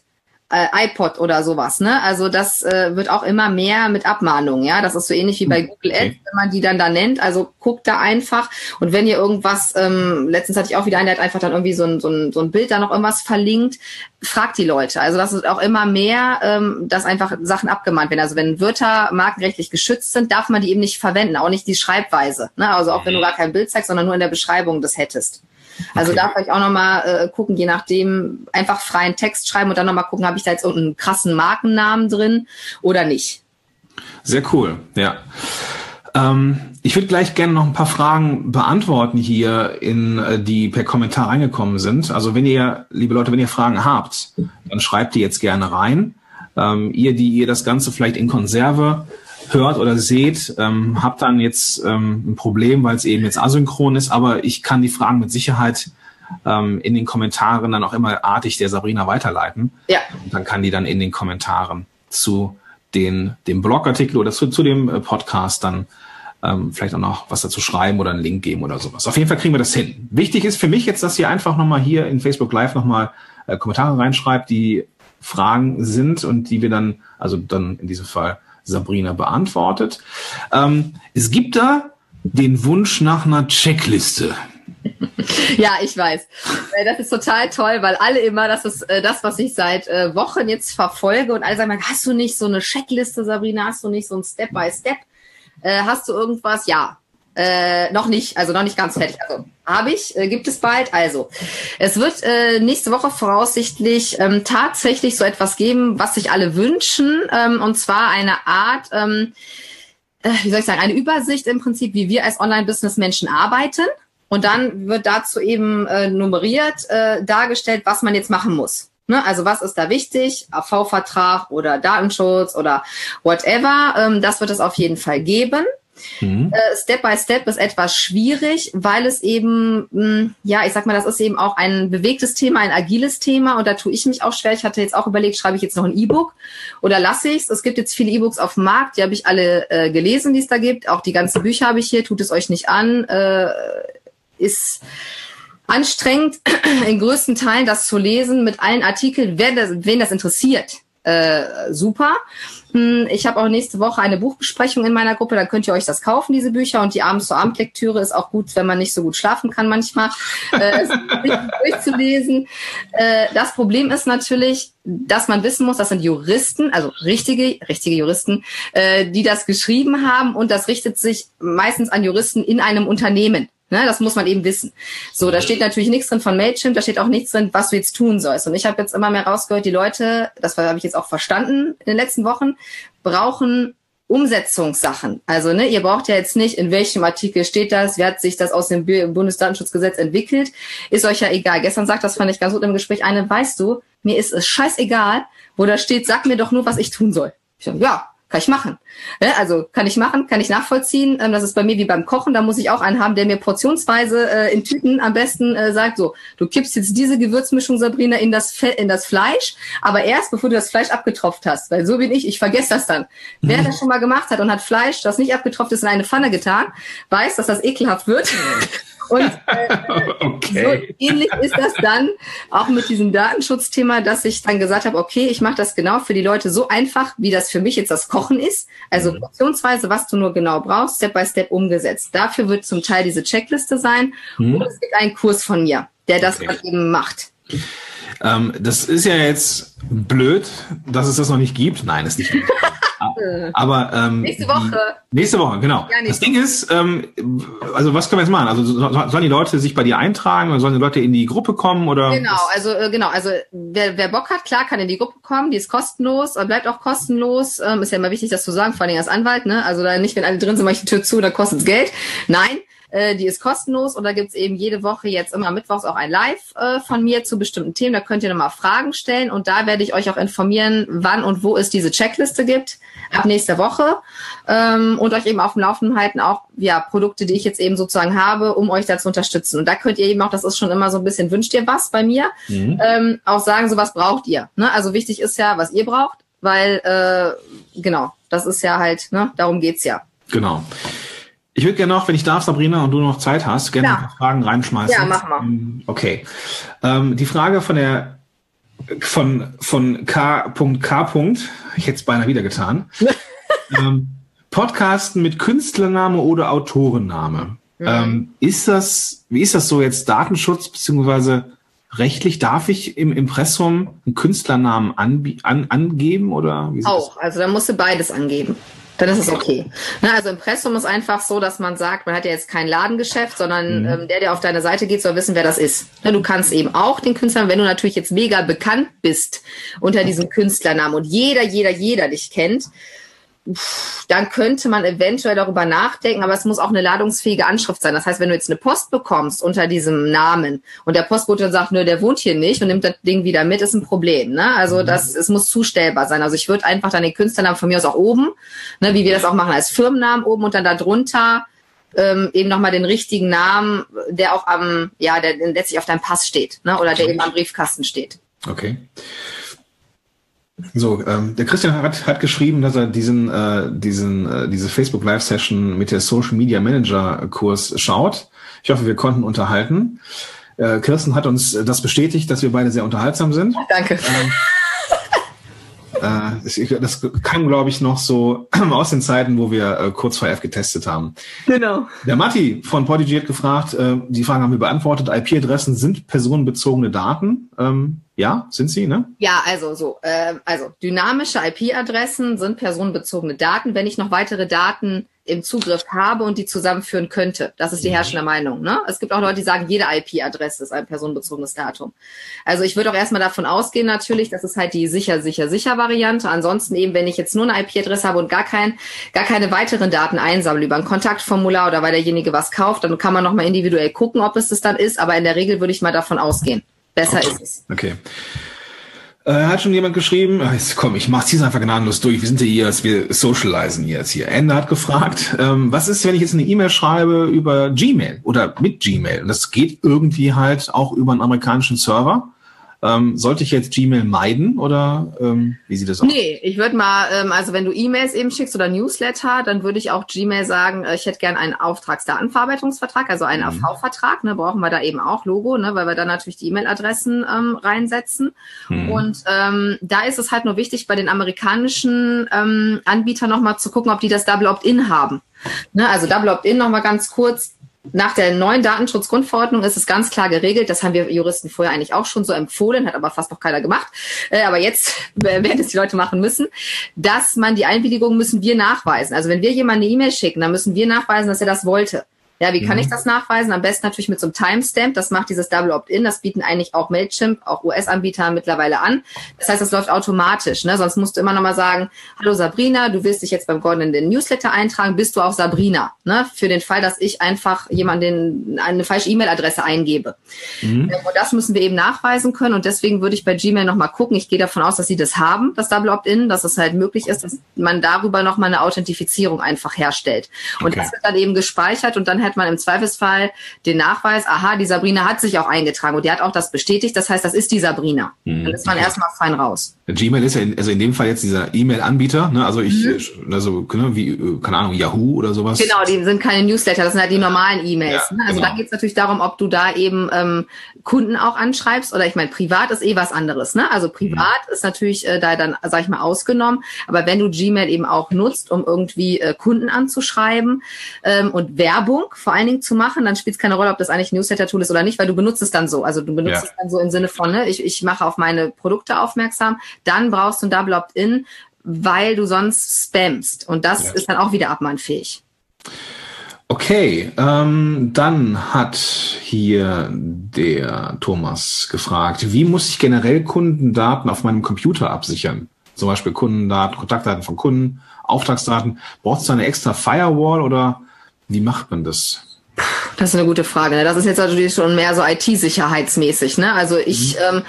Äh, iPod oder sowas, ne? Also das äh, wird auch immer mehr mit Abmahnungen, ja. Das ist so ähnlich wie bei Google Ads, Okay. wenn man die dann da nennt. Also guckt da einfach. Und wenn ihr irgendwas, ähm, letztens hatte ich auch wieder einen, der hat einfach dann irgendwie so ein, so ein, so ein Bild da noch irgendwas verlinkt, fragt die Leute. Also das ist auch immer mehr, ähm, dass einfach Sachen abgemahnt werden. Also wenn Wörter markenrechtlich geschützt sind, darf man die eben nicht verwenden, auch nicht die Schreibweise. Ne? Also auch wenn du gar kein Bild zeigst, sondern nur in der Beschreibung das hättest. Also Okay. da vielleicht auch nochmal äh, gucken, je nachdem, einfach freien Text schreiben und dann nochmal gucken, habe ich da jetzt irgendeinen krassen Markennamen drin oder nicht. Sehr cool, ja. Ähm, ich würde gleich gerne noch ein paar Fragen beantworten hier, in, äh, die per Kommentar reingekommen sind. Also wenn ihr, liebe Leute, wenn ihr Fragen habt, dann schreibt die jetzt gerne rein. Ähm, ihr, die ihr das Ganze vielleicht in Konserve hört oder seht, ähm, habt dann jetzt ähm, ein Problem, weil es eben jetzt asynchron ist, aber ich kann die Fragen mit Sicherheit ähm, in den Kommentaren dann auch immer artig der Sabrina weiterleiten. Ja, Und dann kann die dann in den Kommentaren zu den, dem Blogartikel oder zu, zu dem äh, Podcast dann ähm, vielleicht auch noch was dazu schreiben oder einen Link geben oder sowas. Auf jeden Fall kriegen wir das hin. Wichtig ist für mich jetzt, dass ihr einfach nochmal hier in Facebook Live nochmal äh, Kommentare reinschreibt, die Fragen sind und die wir dann, also dann in diesem Fall Sabrina beantwortet. Ähm, es gibt da den Wunsch nach einer Checkliste. ja, ich weiß. Äh, Das ist total toll, weil alle immer, das ist äh, das, was ich seit äh, Wochen jetzt verfolge und alle sagen, hast du nicht so eine Checkliste, Sabrina? Hast du nicht so ein Step by Step? Hast du irgendwas? Ja. Äh, noch nicht, also noch nicht ganz fertig. Also habe ich, äh, gibt es bald. Also es wird äh, nächste Woche voraussichtlich ähm, tatsächlich so etwas geben, was sich alle wünschen, ähm, und zwar eine Art, ähm, äh, wie soll ich sagen, eine Übersicht im Prinzip, wie wir als Online-Business-Menschen arbeiten. Und dann wird dazu eben äh, nummeriert äh, dargestellt, was man jetzt machen muss. Ne? Also was ist da wichtig? AV-Vertrag oder Datenschutz oder whatever. Ähm, das wird es auf jeden Fall geben. Mhm. Äh, Step by Step ist etwas schwierig, weil es eben, mh, ja, ich sag mal, das ist eben auch ein bewegtes Thema, ein agiles Thema und da tue ich mich auch schwer. Ich hatte jetzt auch überlegt, schreibe ich jetzt noch ein E-Book oder lasse ich es? Es gibt jetzt viele E-Books auf dem Markt, die habe ich alle äh, gelesen, die es da gibt. Auch die ganzen Bücher habe ich hier, tut es euch nicht an. Äh, ist anstrengend, *clears throat* in größten Teilen das zu lesen mit allen Artikeln, wer das, wen das interessiert. Äh, super. Hm, Ich habe auch nächste Woche eine Buchbesprechung in meiner Gruppe, dann könnt ihr euch das kaufen, diese Bücher. Und die abends zur Abendlektüre ist auch gut, wenn man nicht so gut schlafen kann manchmal, äh, es *laughs* durchzulesen. Äh, das Problem ist natürlich, dass man wissen muss, das sind Juristen, also richtige, richtige Juristen, äh, die das geschrieben haben und das richtet sich meistens an Juristen in einem Unternehmen. Ne, das muss man eben wissen. So, da steht natürlich nichts drin von Mailchimp, da steht auch nichts drin, was du jetzt tun sollst. Und ich habe jetzt immer mehr rausgehört, die Leute, das habe ich jetzt auch verstanden in den letzten Wochen, brauchen Umsetzungssachen. Also ne, ihr braucht ja jetzt nicht, in welchem Artikel steht das, wie hat sich das aus dem Bu- Bundesdatenschutzgesetz entwickelt, ist euch ja egal. Gestern sagt das, fand ich ganz gut im Gespräch, eine, weißt du, mir ist es scheißegal, wo da steht, sag mir doch nur, was ich tun soll. Ich sag, ja, kann ich machen. Also kann ich machen, kann ich nachvollziehen. Ähm, Das ist bei mir wie beim Kochen. Da muss ich auch einen haben, der mir portionsweise äh, in Tüten am besten äh, sagt, so, du kippst jetzt diese Gewürzmischung, Sabrina, in das, Fe in das Fleisch, aber erst bevor du das Fleisch abgetropft hast. Weil so bin ich, ich vergesse das dann. Wer das schon mal gemacht hat und hat Fleisch, das nicht abgetropft ist, in eine Pfanne getan, weiß, dass das ekelhaft wird. *laughs* Und *laughs* äh, Okay. so ähnlich ist das dann auch mit diesem Datenschutzthema, dass ich dann gesagt habe, okay, ich mache das genau für die Leute so einfach, wie das für mich jetzt das Kochen ist. Also portionsweise, was du nur genau brauchst, Step by Step umgesetzt. Dafür wird zum Teil diese Checkliste sein. Mhm. Und es gibt einen Kurs von mir, der das Okay. eben macht. Ähm, das ist ja jetzt blöd, dass es das noch nicht gibt. Nein, ist nicht. Blöd. Aber ähm, Nächste Woche. Nächste Woche, genau. Ja, das Ding ist, ähm, also was können wir jetzt machen? Also so- sollen die Leute sich bei dir eintragen oder sollen die Leute in die Gruppe kommen oder? Genau, also äh, genau, also wer, wer Bock hat, klar, kann in die Gruppe kommen, die ist kostenlos, äh, bleibt auch kostenlos. Ähm, ist ja immer wichtig, das zu sagen, vor allem als Anwalt, ne? Also da nicht, wenn alle drin sind, mache ich die Tür zu, dann kostet's Geld. Nein, äh, die ist kostenlos und da gibt's eben jede Woche jetzt immer mittwochs auch ein Live äh, von mir zu bestimmten Themen. Da könnt ihr nochmal Fragen stellen und da werde ich euch auch informieren, wann und wo es diese Checkliste gibt, ab nächster Woche. Ähm, und euch eben auf dem Laufenden halten, auch ja, Produkte, die ich jetzt eben sozusagen habe, um euch da zu unterstützen. Und da könnt ihr eben auch, das ist schon immer so ein bisschen, wünscht ihr was bei mir, Mhm. ähm, auch sagen, so was braucht ihr. Ne? Also wichtig ist ja, was ihr braucht, weil äh, genau, das ist ja halt, ne, darum geht's ja. Genau. Ich würde gerne noch, wenn ich darf, Sabrina, und du noch Zeit hast, gerne Ja. ein paar Fragen reinschmeißen. Ja, mach mal. Ähm, Okay. Ähm, die Frage von der von von K.K. Ich hätte es beinahe wieder getan. *laughs* ähm, Podcasten mit Künstlername oder Autorenname. Mhm. Ähm, ist das, wie ist das so jetzt Datenschutz beziehungsweise rechtlich? Darf ich im Impressum einen Künstlernamen an, angeben oder wie sieht das Auch, also da musst du beides angeben. Dann ist es okay. Ne, also Impressum ist einfach so, dass man sagt, man hat ja jetzt kein Ladengeschäft, sondern ähm, der, der auf deine Seite geht, soll wissen, wer das ist. Ne, du kannst eben auch den Künstler, wenn du natürlich jetzt mega bekannt bist unter diesem Künstlernamen und jeder, jeder, jeder dich kennt, dann könnte man eventuell darüber nachdenken, aber es muss auch eine ladungsfähige Anschrift sein. Das heißt, wenn du jetzt eine Post bekommst unter diesem Namen und der Postbote dann sagt, nö, der wohnt hier nicht und nimmt das Ding wieder mit, ist ein Problem. Ne? Also das, es muss zustellbar sein. Also ich würde einfach dann den Künstlernamen von mir aus auch oben, ne, wie wir das auch machen, als Firmennamen oben und dann darunter ähm, eben nochmal den richtigen Namen, der auch am, ja, der letztlich auf deinem Pass steht, ne? Oder der eben am Briefkasten steht. Okay. So, ähm, der Christian hat, hat geschrieben, dass er diesen, äh, diesen, äh, diese Facebook Live Session mit der Social Media Manager Kurs schaut. Ich hoffe, wir konnten unterhalten. Äh, Kirsten hat uns das bestätigt, dass wir beide sehr unterhaltsam sind. Danke. Äh, das kam, glaube ich, noch so *clears throat* aus den Zeiten, wo wir äh, kurz vor F getestet haben. Genau. Der Matti von Podigy hat gefragt, äh, die Fragen haben wir beantwortet. IP-Adressen sind personenbezogene Daten. Ähm, ja, sind sie, ne? Ja, also so, äh, also dynamische IP-Adressen sind personenbezogene Daten, wenn ich noch weitere Daten im Zugriff habe und die zusammenführen könnte. Das ist die herrschende Meinung. Ne? Es gibt auch Leute, die sagen, jede IP-Adresse ist ein personenbezogenes Datum. Also ich würde auch erstmal davon ausgehen, natürlich, das ist halt die sicher, sicher, sicher Variante. Ansonsten eben, wenn ich jetzt nur eine IP-Adresse habe und gar kein, gar keine weiteren Daten einsammle über ein Kontaktformular oder weil derjenige was kauft, dann kann man nochmal individuell gucken, ob es das dann ist. Aber in der Regel würde ich mal davon ausgehen. Besser ist es. Okay. Äh, hat schon jemand geschrieben, ah, jetzt komm, ich mach's hier einfach gnadenlos durch. Wir sind ja hier, wir socialisen jetzt hier. Ende hat gefragt, ähm, was ist, wenn ich jetzt eine E-Mail schreibe über Gmail oder mit Gmail? Und das geht irgendwie halt auch über einen amerikanischen Server. Ähm, sollte ich jetzt Gmail meiden oder ähm, wie sieht das aus? Nee, ich würde mal, ähm, also wenn du E-Mails eben schickst oder Newsletter, dann würde ich auch Gmail sagen, äh, ich hätte gern einen Auftragsdatenverarbeitungsvertrag, also einen AV-Vertrag, ne, brauchen wir da eben auch Logo, ne, weil wir dann natürlich die E-Mail-Adressen ähm, reinsetzen. Und ähm, da ist es halt nur wichtig, bei den amerikanischen ähm, Anbietern nochmal zu gucken, ob die das Double Opt-in haben. Ne, also Double Opt-in nochmal ganz kurz. Nach der neuen Datenschutzgrundverordnung ist es ganz klar geregelt. Das haben wir Juristen vorher eigentlich auch schon so empfohlen, hat aber fast noch keiner gemacht. Äh, aber jetzt *laughs* werden es die Leute machen müssen, dass man die Einwilligung müssen wir nachweisen. Also wenn wir jemanden eine E-Mail schicken, dann müssen wir nachweisen, dass er das wollte. Ja, wie kann ich das nachweisen? Am besten natürlich mit so einem Timestamp. Das macht dieses Double Opt-in. Das bieten eigentlich auch Mailchimp, auch US-Anbieter mittlerweile an. Das heißt, das läuft automatisch. Ne? Sonst musst du immer noch mal sagen, hallo Sabrina, du willst dich jetzt beim Gordon in den Newsletter eintragen. Bist du auch Sabrina? Ne? Für den Fall, dass ich einfach jemanden eine falsche E-Mail-Adresse eingebe. Ähm, Und das müssen wir eben nachweisen können. Und deswegen würde ich bei Gmail noch mal gucken. Ich gehe davon aus, dass sie das haben, das Double Opt-in, dass es halt möglich ist, dass man darüber noch mal eine Authentifizierung einfach herstellt. Und Okay. das wird dann eben gespeichert und dann hat hat man im Zweifelsfall den Nachweis, aha, die Sabrina hat sich auch eingetragen und die hat auch das bestätigt. Das heißt, das ist die Sabrina. Mhm. Dann ist man erstmal fein raus. Gmail ist ja in, also in dem Fall jetzt dieser E-Mail-Anbieter, ne? Also ich, Mhm. also ne, wie, äh, keine Ahnung, Yahoo oder sowas. Genau, die sind keine Newsletter, das sind halt die normalen E-Mails. Ja, ne? Also genau. da geht es natürlich darum, ob du da eben ähm, Kunden auch anschreibst oder ich meine, privat ist eh was anderes. Ne? Also privat ist natürlich äh, da dann, sag ich mal, ausgenommen. Aber wenn du Gmail eben auch nutzt, um irgendwie äh, Kunden anzuschreiben ähm, und Werbung vor allen Dingen zu machen, dann spielt es keine Rolle, ob das eigentlich ein Newsletter-Tool ist oder nicht, weil du benutzt es dann so. Also du benutzt Ja. es dann so im Sinne von, ne, ich, ich mache auf meine Produkte aufmerksam, dann brauchst du ein Double Opt-in, weil du sonst spammst. Und das Ja. ist dann auch wieder abmahnfähig. Okay, ähm, dann hat hier der Thomas gefragt, wie muss ich generell Kundendaten auf meinem Computer absichern? Zum Beispiel Kundendaten, Kontaktdaten von Kunden, Auftragsdaten. Braucht es da eine extra Firewall oder wie macht man das? Das ist eine gute Frage. Ne? Das ist jetzt natürlich schon mehr so IT-sicherheitsmäßig. Ne? Also ich, ähm,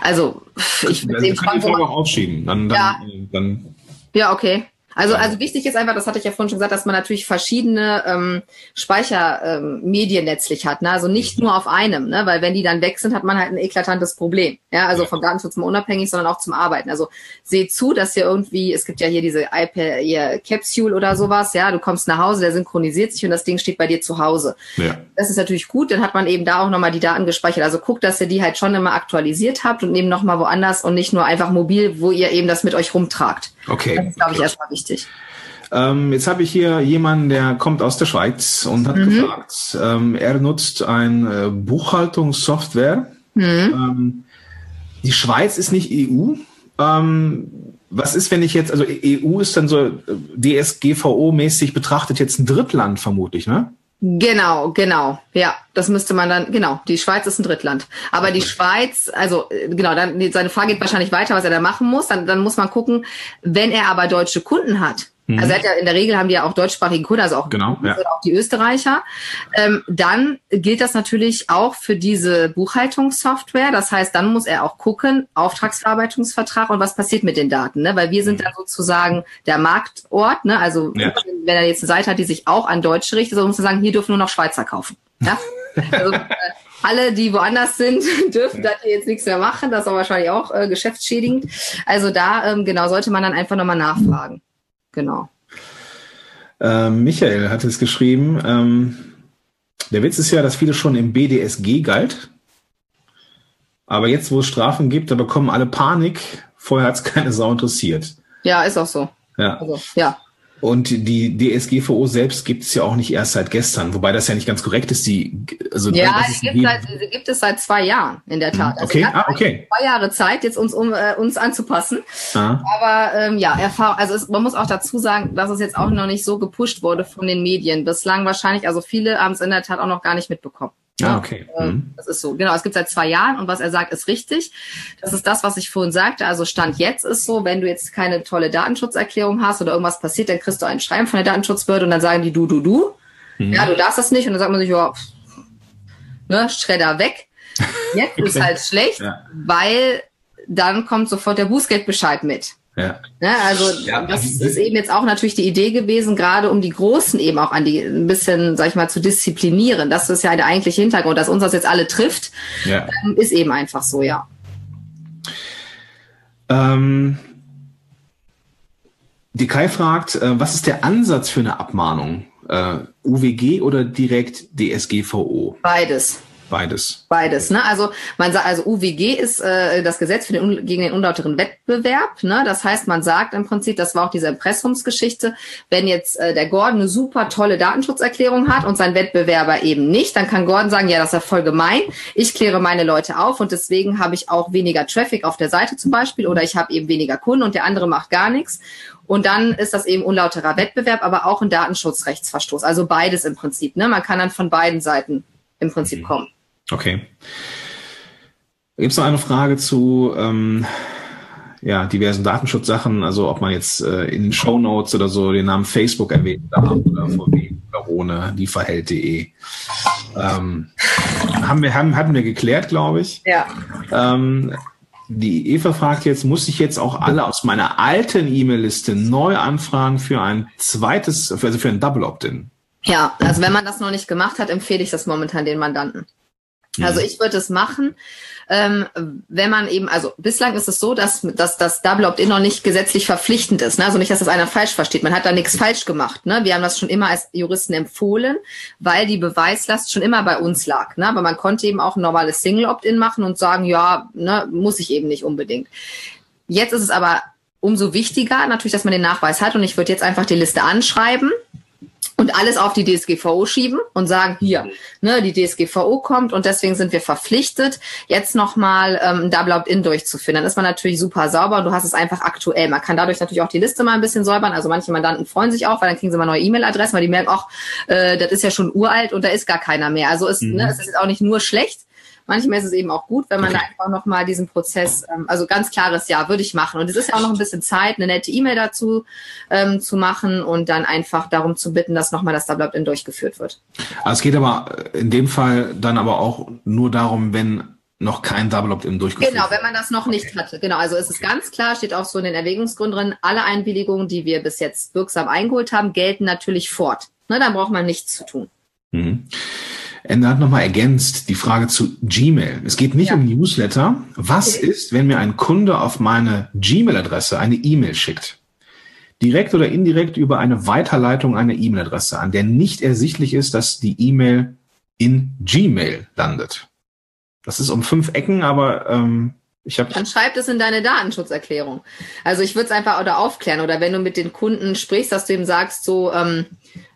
also ich Also, dem können die schon Frage so, auch aufschieben. Dann, dann, Ja. dann ja okay. Also, also wichtig ist einfach, das hatte ich ja vorhin schon gesagt, dass man natürlich verschiedene ähm, Speichermedien ähm, letztlich hat. Ne? Also nicht nur auf einem, ne? weil wenn die dann weg sind, hat man halt ein eklatantes Problem. Ja, also Ja. vom Datenschutz mal unabhängig, sondern auch zum Arbeiten. Also seht zu, dass ihr irgendwie, es gibt ja hier diese iPad, ihr Capsule oder sowas, ja, du kommst nach Hause, der synchronisiert sich und das Ding steht bei dir zu Hause. ja. Das ist natürlich gut, dann hat man eben da auch nochmal die Daten gespeichert. Also guckt, dass ihr die halt schon immer aktualisiert habt und eben nochmal woanders und nicht nur einfach mobil, wo ihr eben das mit euch rumtragt. Okay. Das ist, glaube ich, erstmal wichtig. Ähm, jetzt habe ich hier jemanden, der kommt aus der Schweiz und hat gefragt. Ähm, er nutzt ein äh, Buchhaltungssoftware. Ähm, die Schweiz ist nicht EU. Ähm, was ist, wenn ich jetzt, also EU ist dann so äh, DSGVO-mäßig betrachtet jetzt ein Drittland vermutlich, ne? Genau, genau. Ja, das müsste man dann, genau. Die Schweiz ist ein Drittland. Aber die Schweiz, also äh, genau, dann seine Frage geht wahrscheinlich weiter, was er da machen muss. Dann, dann muss man gucken, wenn er aber deutsche Kunden hat. Also er hat ja in der Regel haben die ja auch deutschsprachige Kunden, also auch, Genau, ja. auch die Österreicher. Ähm, dann gilt das natürlich auch für diese Buchhaltungssoftware. Das heißt, dann muss er auch gucken, Auftragsverarbeitungsvertrag und was passiert mit den Daten, ne? Weil wir sind dann sozusagen der Marktort, ne? Also Ja. wenn er jetzt eine Seite hat, die sich auch an Deutsche richtet, so muss er sagen, hier dürfen nur noch Schweizer kaufen. Ja? *laughs* Also, äh, alle, die woanders sind, *laughs* dürfen da hier jetzt nichts mehr machen. Das ist aber wahrscheinlich auch äh, geschäftsschädigend. Also da, ähm, genau, sollte man dann einfach nochmal nachfragen. Genau. Ähm, Michael hat es geschrieben. Ähm, der Witz ist ja, dass viele schon im BDSG galt. Aber jetzt, wo es Strafen gibt, da bekommen alle Panik. Vorher hat es *laughs* keine Sau interessiert. Ja, ist auch so. Ja. Also, ja. Und die DSGVO selbst gibt es ja auch nicht erst seit gestern, wobei das ja nicht ganz korrekt ist. Die, also Ja, die gibt, die- seit, die gibt es seit zwei Jahren, in der Tat. Also okay, ah, okay. Zwei Jahre Zeit, jetzt uns, um äh, uns anzupassen. Ah, Aber ähm, ja, Erfahrung, also es, man muss auch dazu sagen, dass es jetzt auch noch nicht so gepusht wurde von den Medien. Bislang wahrscheinlich, also viele haben es in der Tat auch noch gar nicht mitbekommen. Ah, okay. Ähm, Mhm. Das ist so. Genau, es gibt seit zwei Jahren und was er sagt, ist richtig. Das ist das, was ich vorhin sagte. Also Stand jetzt ist so, wenn du jetzt keine tolle Datenschutzerklärung hast oder irgendwas passiert, dann kriegst du ein Schreiben von der Datenschutzbehörde und dann sagen die du, du, du. Mhm. Ja, du darfst das nicht. Und dann sagt man sich, ja, ne, Schredder weg. *laughs* Jetzt ist Okay. halt schlecht, Ja. weil dann kommt sofort der Bußgeldbescheid mit. Ja. Ne, also Ja, das ist eben jetzt auch natürlich die Idee gewesen, gerade um die Großen eben auch an die ein bisschen, sag ich mal, zu disziplinieren. Das ist ja der eigentliche Hintergrund, dass uns das jetzt alle trifft, ja. ähm, ist eben einfach so, ja. Ähm, die Kai fragt, äh, was ist der Ansatz für eine Abmahnung? Äh, UWG oder direkt DSGVO? Beides. Beides. Beides, ne? Also man sagt, also UWG ist äh, das Gesetz für den gegen den unlauteren Wettbewerb, ne? Das heißt, man sagt im Prinzip, das war auch diese Impressumsgeschichte, wenn jetzt äh, der Gordon eine super tolle Datenschutzerklärung hat und sein Wettbewerber eben nicht, dann kann Gordon sagen, ja, das ist ja voll gemein. Ich kläre meine Leute auf und deswegen habe ich auch weniger Traffic auf der Seite zum Beispiel oder ich habe eben weniger Kunden und der andere macht gar nichts. Und dann ist das eben unlauterer Wettbewerb, aber auch ein Datenschutzrechtsverstoß. Also beides im Prinzip. Ne? Man kann dann von beiden Seiten im Prinzip kommen. Okay. Gibt es noch eine Frage zu ähm, ja, diversen Datenschutzsachen, also ob man jetzt äh, in den Show Notes oder so den Namen Facebook erwähnt darf oder VW oder ohne lieferheld.de. Ähm, haben wir, haben, hatten wir geklärt, glaube ich. Ja. Ähm, die Eva fragt jetzt, muss ich jetzt auch alle aus meiner alten E-Mail-Liste neu anfragen für ein zweites, also für ein Double Opt-in? Ja, also wenn man das noch nicht gemacht hat, empfehle ich das momentan den Mandanten. Also ich würde es machen, ähm, wenn man eben, also bislang ist es so, dass, dass das Double Opt-in noch nicht gesetzlich verpflichtend ist. Ne? Also nicht, dass das einer falsch versteht. Man hat da nichts falsch gemacht. Ne? Wir haben das schon immer als Juristen empfohlen, weil die Beweislast schon immer bei uns lag. Ne? Aber man konnte eben auch ein normales Single Opt-in machen und sagen, ja, ne, muss ich eben nicht unbedingt. Jetzt ist es aber umso wichtiger natürlich, dass man den Nachweis hat. Und ich würde jetzt einfach die Liste anschreiben und alles auf die DSGVO schieben und sagen, hier, ne, die DSGVO kommt und deswegen sind wir verpflichtet, jetzt nochmal ähm, ein Double Opt-in durchzuführen. Dann ist man natürlich super sauber und du hast es einfach aktuell. Man kann dadurch natürlich auch die Liste mal ein bisschen säubern. Also manche Mandanten freuen sich auch, weil dann kriegen sie mal neue E-Mail-Adressen, weil die merken, auch, äh, das ist ja schon uralt und da ist gar keiner mehr. Also es, ne, mhm. ne, es ist jetzt auch nicht nur schlecht, Manchmal ist es eben auch gut, wenn man okay. da einfach nochmal diesen Prozess, ähm, also ganz klares Ja, würde ich machen. Und es ist ja auch noch ein bisschen Zeit, eine nette E-Mail dazu ähm, zu machen und dann einfach darum zu bitten, dass nochmal das Double Opt-in durchgeführt wird. Also es geht aber in dem Fall dann aber auch nur darum, wenn noch kein Double Opt-in durchgeführt Genau, wenn man das noch nicht hatte. Genau, also es ist ganz klar, steht auch so in den Erwägungsgründen drin, alle Einwilligungen, die wir bis jetzt wirksam eingeholt haben, gelten natürlich fort. Ne, dann braucht man nichts zu tun. Mhm. Ende hat nochmal ergänzt die Frage zu Gmail. Es geht nicht ja. um Newsletter. Was okay. ist, wenn mir ein Kunde auf meine Gmail-Adresse eine E-Mail schickt? Direkt oder indirekt über eine Weiterleitung einer E-Mail-Adresse, an der nicht ersichtlich ist, dass die E-Mail in Gmail landet. Das ist um fünf Ecken, aber ähm, ich habe. Dann schreib es in deine Datenschutzerklärung. Also ich würde es einfach oder aufklären oder wenn du mit den Kunden sprichst, dass du ihm sagst, so ähm,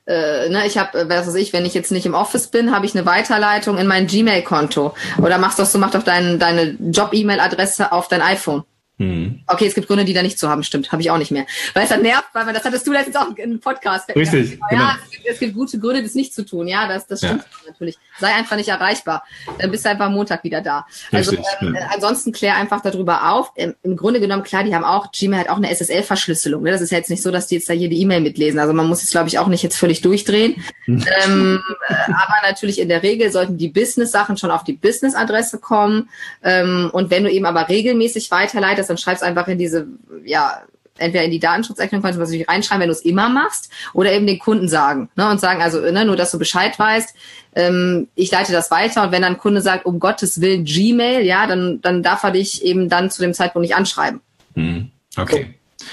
äh, ne, ich habe, was weiß ich, wenn ich jetzt nicht im Office bin, habe ich eine Weiterleitung in mein Gmail-Konto. Oder machst doch so, mach doch dein, deine Job-E-Mail-Adresse auf dein iPhone. Hm. Okay, es gibt Gründe, die da nicht zu haben, stimmt, habe ich auch nicht mehr. Weil es dann nervt, weil man, das hattest du letztens auch im Podcast. Richtig. Ja, genau. es, gibt, es, gibt, gute Gründe, das nicht zu tun. Ja, das, das stimmt ja. natürlich. Sei einfach nicht erreichbar. Dann bist du einfach Montag wieder da. Also ähm, ja. ansonsten klär einfach darüber auf. Im, Im, Grunde genommen, klar, die haben auch, Gmail hat auch eine SSL-Verschlüsselung. Ne? Das ist ja jetzt nicht so, dass die jetzt da jede E-Mail mitlesen. Also man muss jetzt, glaube ich, auch nicht jetzt völlig durchdrehen. Hm. ähm, äh, aber natürlich in der Regel sollten die Business-Sachen schon auf die Business-Adresse kommen. Ähm, und wenn du eben aber regelmäßig weiterleitest, dann schreibst einfach in diese, ja, entweder in die Datenschutzerklärung kannst du natürlich reinschreiben, wenn du es immer machst, oder eben den Kunden sagen ne, und sagen, also ne, nur, dass du Bescheid weißt, ähm, ich leite das weiter und wenn dann ein Kunde sagt, um Gottes Willen Gmail, ja, dann, dann darf er dich eben dann zu dem Zeitpunkt nicht anschreiben. Hm, okay. So.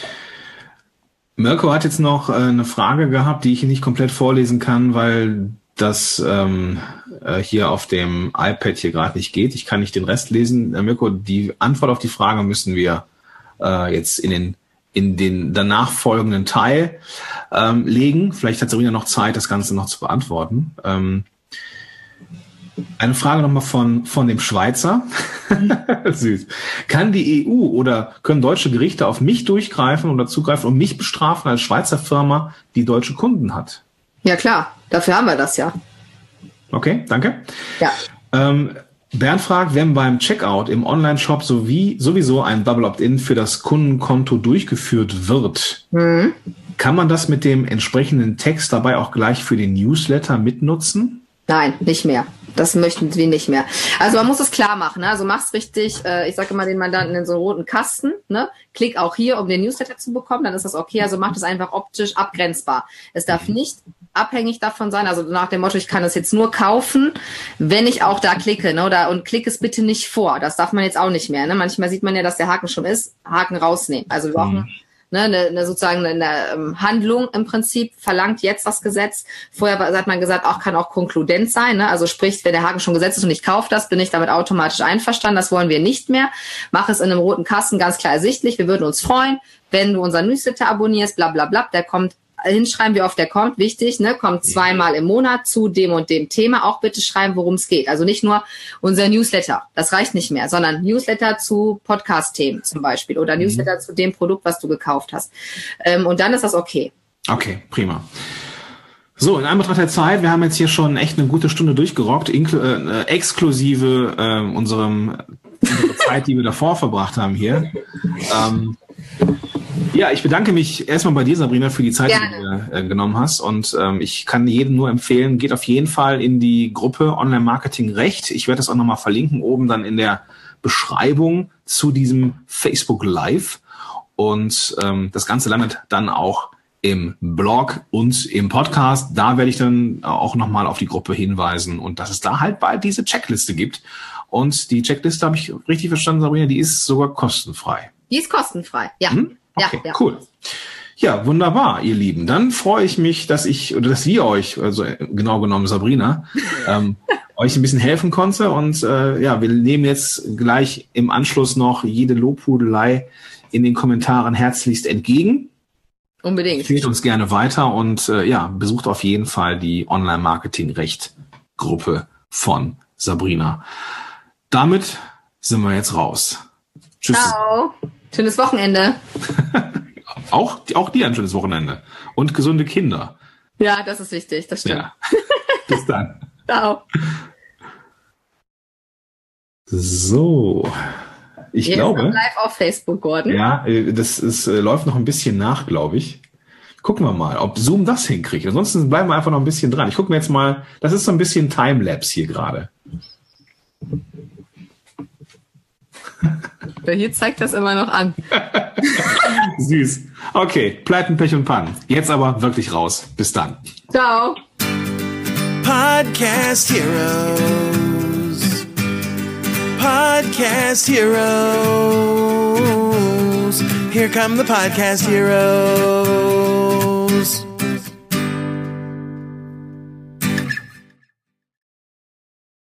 Mirko hat jetzt noch äh, eine Frage gehabt, die ich nicht komplett vorlesen kann, weil das ähm, äh, hier auf dem iPad hier gerade nicht geht. Ich kann nicht den Rest lesen. Äh, Mirko, die Antwort auf die Frage müssen wir äh, jetzt in den in den danach folgenden Teil ähm, legen. Vielleicht hat Serena noch Zeit, das Ganze noch zu beantworten. Ähm, eine Frage nochmal von, von dem Schweizer. *laughs* Süß. Kann die EU oder können deutsche Gerichte auf mich durchgreifen oder zugreifen und mich bestrafen als Schweizer Firma, die deutsche Kunden hat? Ja klar, dafür haben wir das ja. Okay, danke. Ja. Ähm, Bernd fragt, wenn beim Checkout im Online-Shop sowie, sowieso ein Double Opt-in für das Kundenkonto durchgeführt wird, mhm. kann man das mit dem entsprechenden Text dabei auch gleich für den Newsletter mitnutzen? Nein, nicht mehr. Das möchten wir nicht mehr. Also man muss es klar machen. Ne? Also mach's richtig. Äh, ich sage immer den Mandanten in so einen roten Kasten. Ne? Klick auch hier, um den Newsletter zu bekommen. Dann ist das okay. Also macht es einfach optisch abgrenzbar. Es darf mhm. nicht abhängig davon sein. Also nach dem Motto, ich kann es jetzt nur kaufen, wenn ich auch da klicke. Ne? Oder, und klick es bitte nicht vor. Das darf man jetzt auch nicht mehr. Ne? Manchmal sieht man ja, dass der Haken schon ist. Haken rausnehmen. Also wir brauchen mhm ne, eine, eine sozusagen eine, eine ähm, Handlung im Prinzip verlangt jetzt das Gesetz. Vorher hat man gesagt, auch kann auch konkludent sein. Ne? Also sprich, wenn der Haken schon gesetzt ist und ich kaufe das, bin ich damit automatisch einverstanden. Das wollen wir nicht mehr. Mach es in einem roten Kasten ganz klar ersichtlich. Wir würden uns freuen, wenn du unseren Newsletter abonnierst, bla bla bla. Der kommt hinschreiben, wie oft der kommt, wichtig, ne, kommt zweimal im Monat zu dem und dem Thema, auch bitte schreiben, worum es geht. Also nicht nur unser Newsletter, das reicht nicht mehr, sondern Newsletter zu Podcast-Themen zum Beispiel oder mhm. Newsletter zu dem Produkt, was du gekauft hast. Ähm, und dann ist das okay. Okay, prima. So, in Anbetracht der Zeit, wir haben jetzt hier schon echt eine gute Stunde durchgerockt, äh, exklusive äh, unserem unsere Zeit, die wir davor *laughs* verbracht haben hier. Ähm, ja, ich bedanke mich erstmal bei dir, Sabrina, für die Zeit, Gerne. die du äh, genommen hast. Und ähm, ich kann jedem nur empfehlen, geht auf jeden Fall in die Gruppe Online Marketing Recht. Ich werde das auch nochmal verlinken, oben dann in der Beschreibung zu diesem Facebook Live. Und ähm, das Ganze landet dann auch im Blog und im Podcast. Da werde ich dann auch nochmal auf die Gruppe hinweisen und dass es da halt bald diese Checkliste gibt. Und die Checkliste habe ich richtig verstanden, Sabrina, die ist sogar kostenfrei. Die ist kostenfrei, ja. Hm? Okay, ja, ja. cool. Ja, wunderbar, ihr Lieben. Dann freue ich mich, dass ich oder dass wir euch, also genau genommen Sabrina, *laughs* ähm, euch ein bisschen helfen konnte. Und äh, ja, wir nehmen jetzt gleich im Anschluss noch jede Lobhudelei in den Kommentaren herzlichst entgegen. Unbedingt. Empfehlt uns gerne weiter und äh, ja, besucht auf jeden Fall die Online-Marketing-Recht-Gruppe von Sabrina. Damit sind wir jetzt raus. Tschüss. Ciao. Schönes Wochenende. *laughs* Auch, auch dir ein schönes Wochenende. Und gesunde Kinder. Ja, das ist wichtig, das stimmt. Ja. Bis dann. *laughs* Ciao. So. Ich Jetzt glaube. live auf Facebook, Gordon. Ja, äh, das ist, äh, läuft noch ein bisschen nach, glaube ich. Gucken wir mal, ob Zoom das hinkriegt. Ansonsten bleiben wir einfach noch ein bisschen dran. Ich gucke mir jetzt mal, das ist so ein bisschen Timelapse hier gerade. Hier zeigt das immer noch an. *laughs* Süß. Okay, Pleiten, Pech und Pannen. Jetzt aber wirklich raus. Bis dann. Ciao. Podcast Heroes. Podcast Heroes. Here come the Podcast Heroes.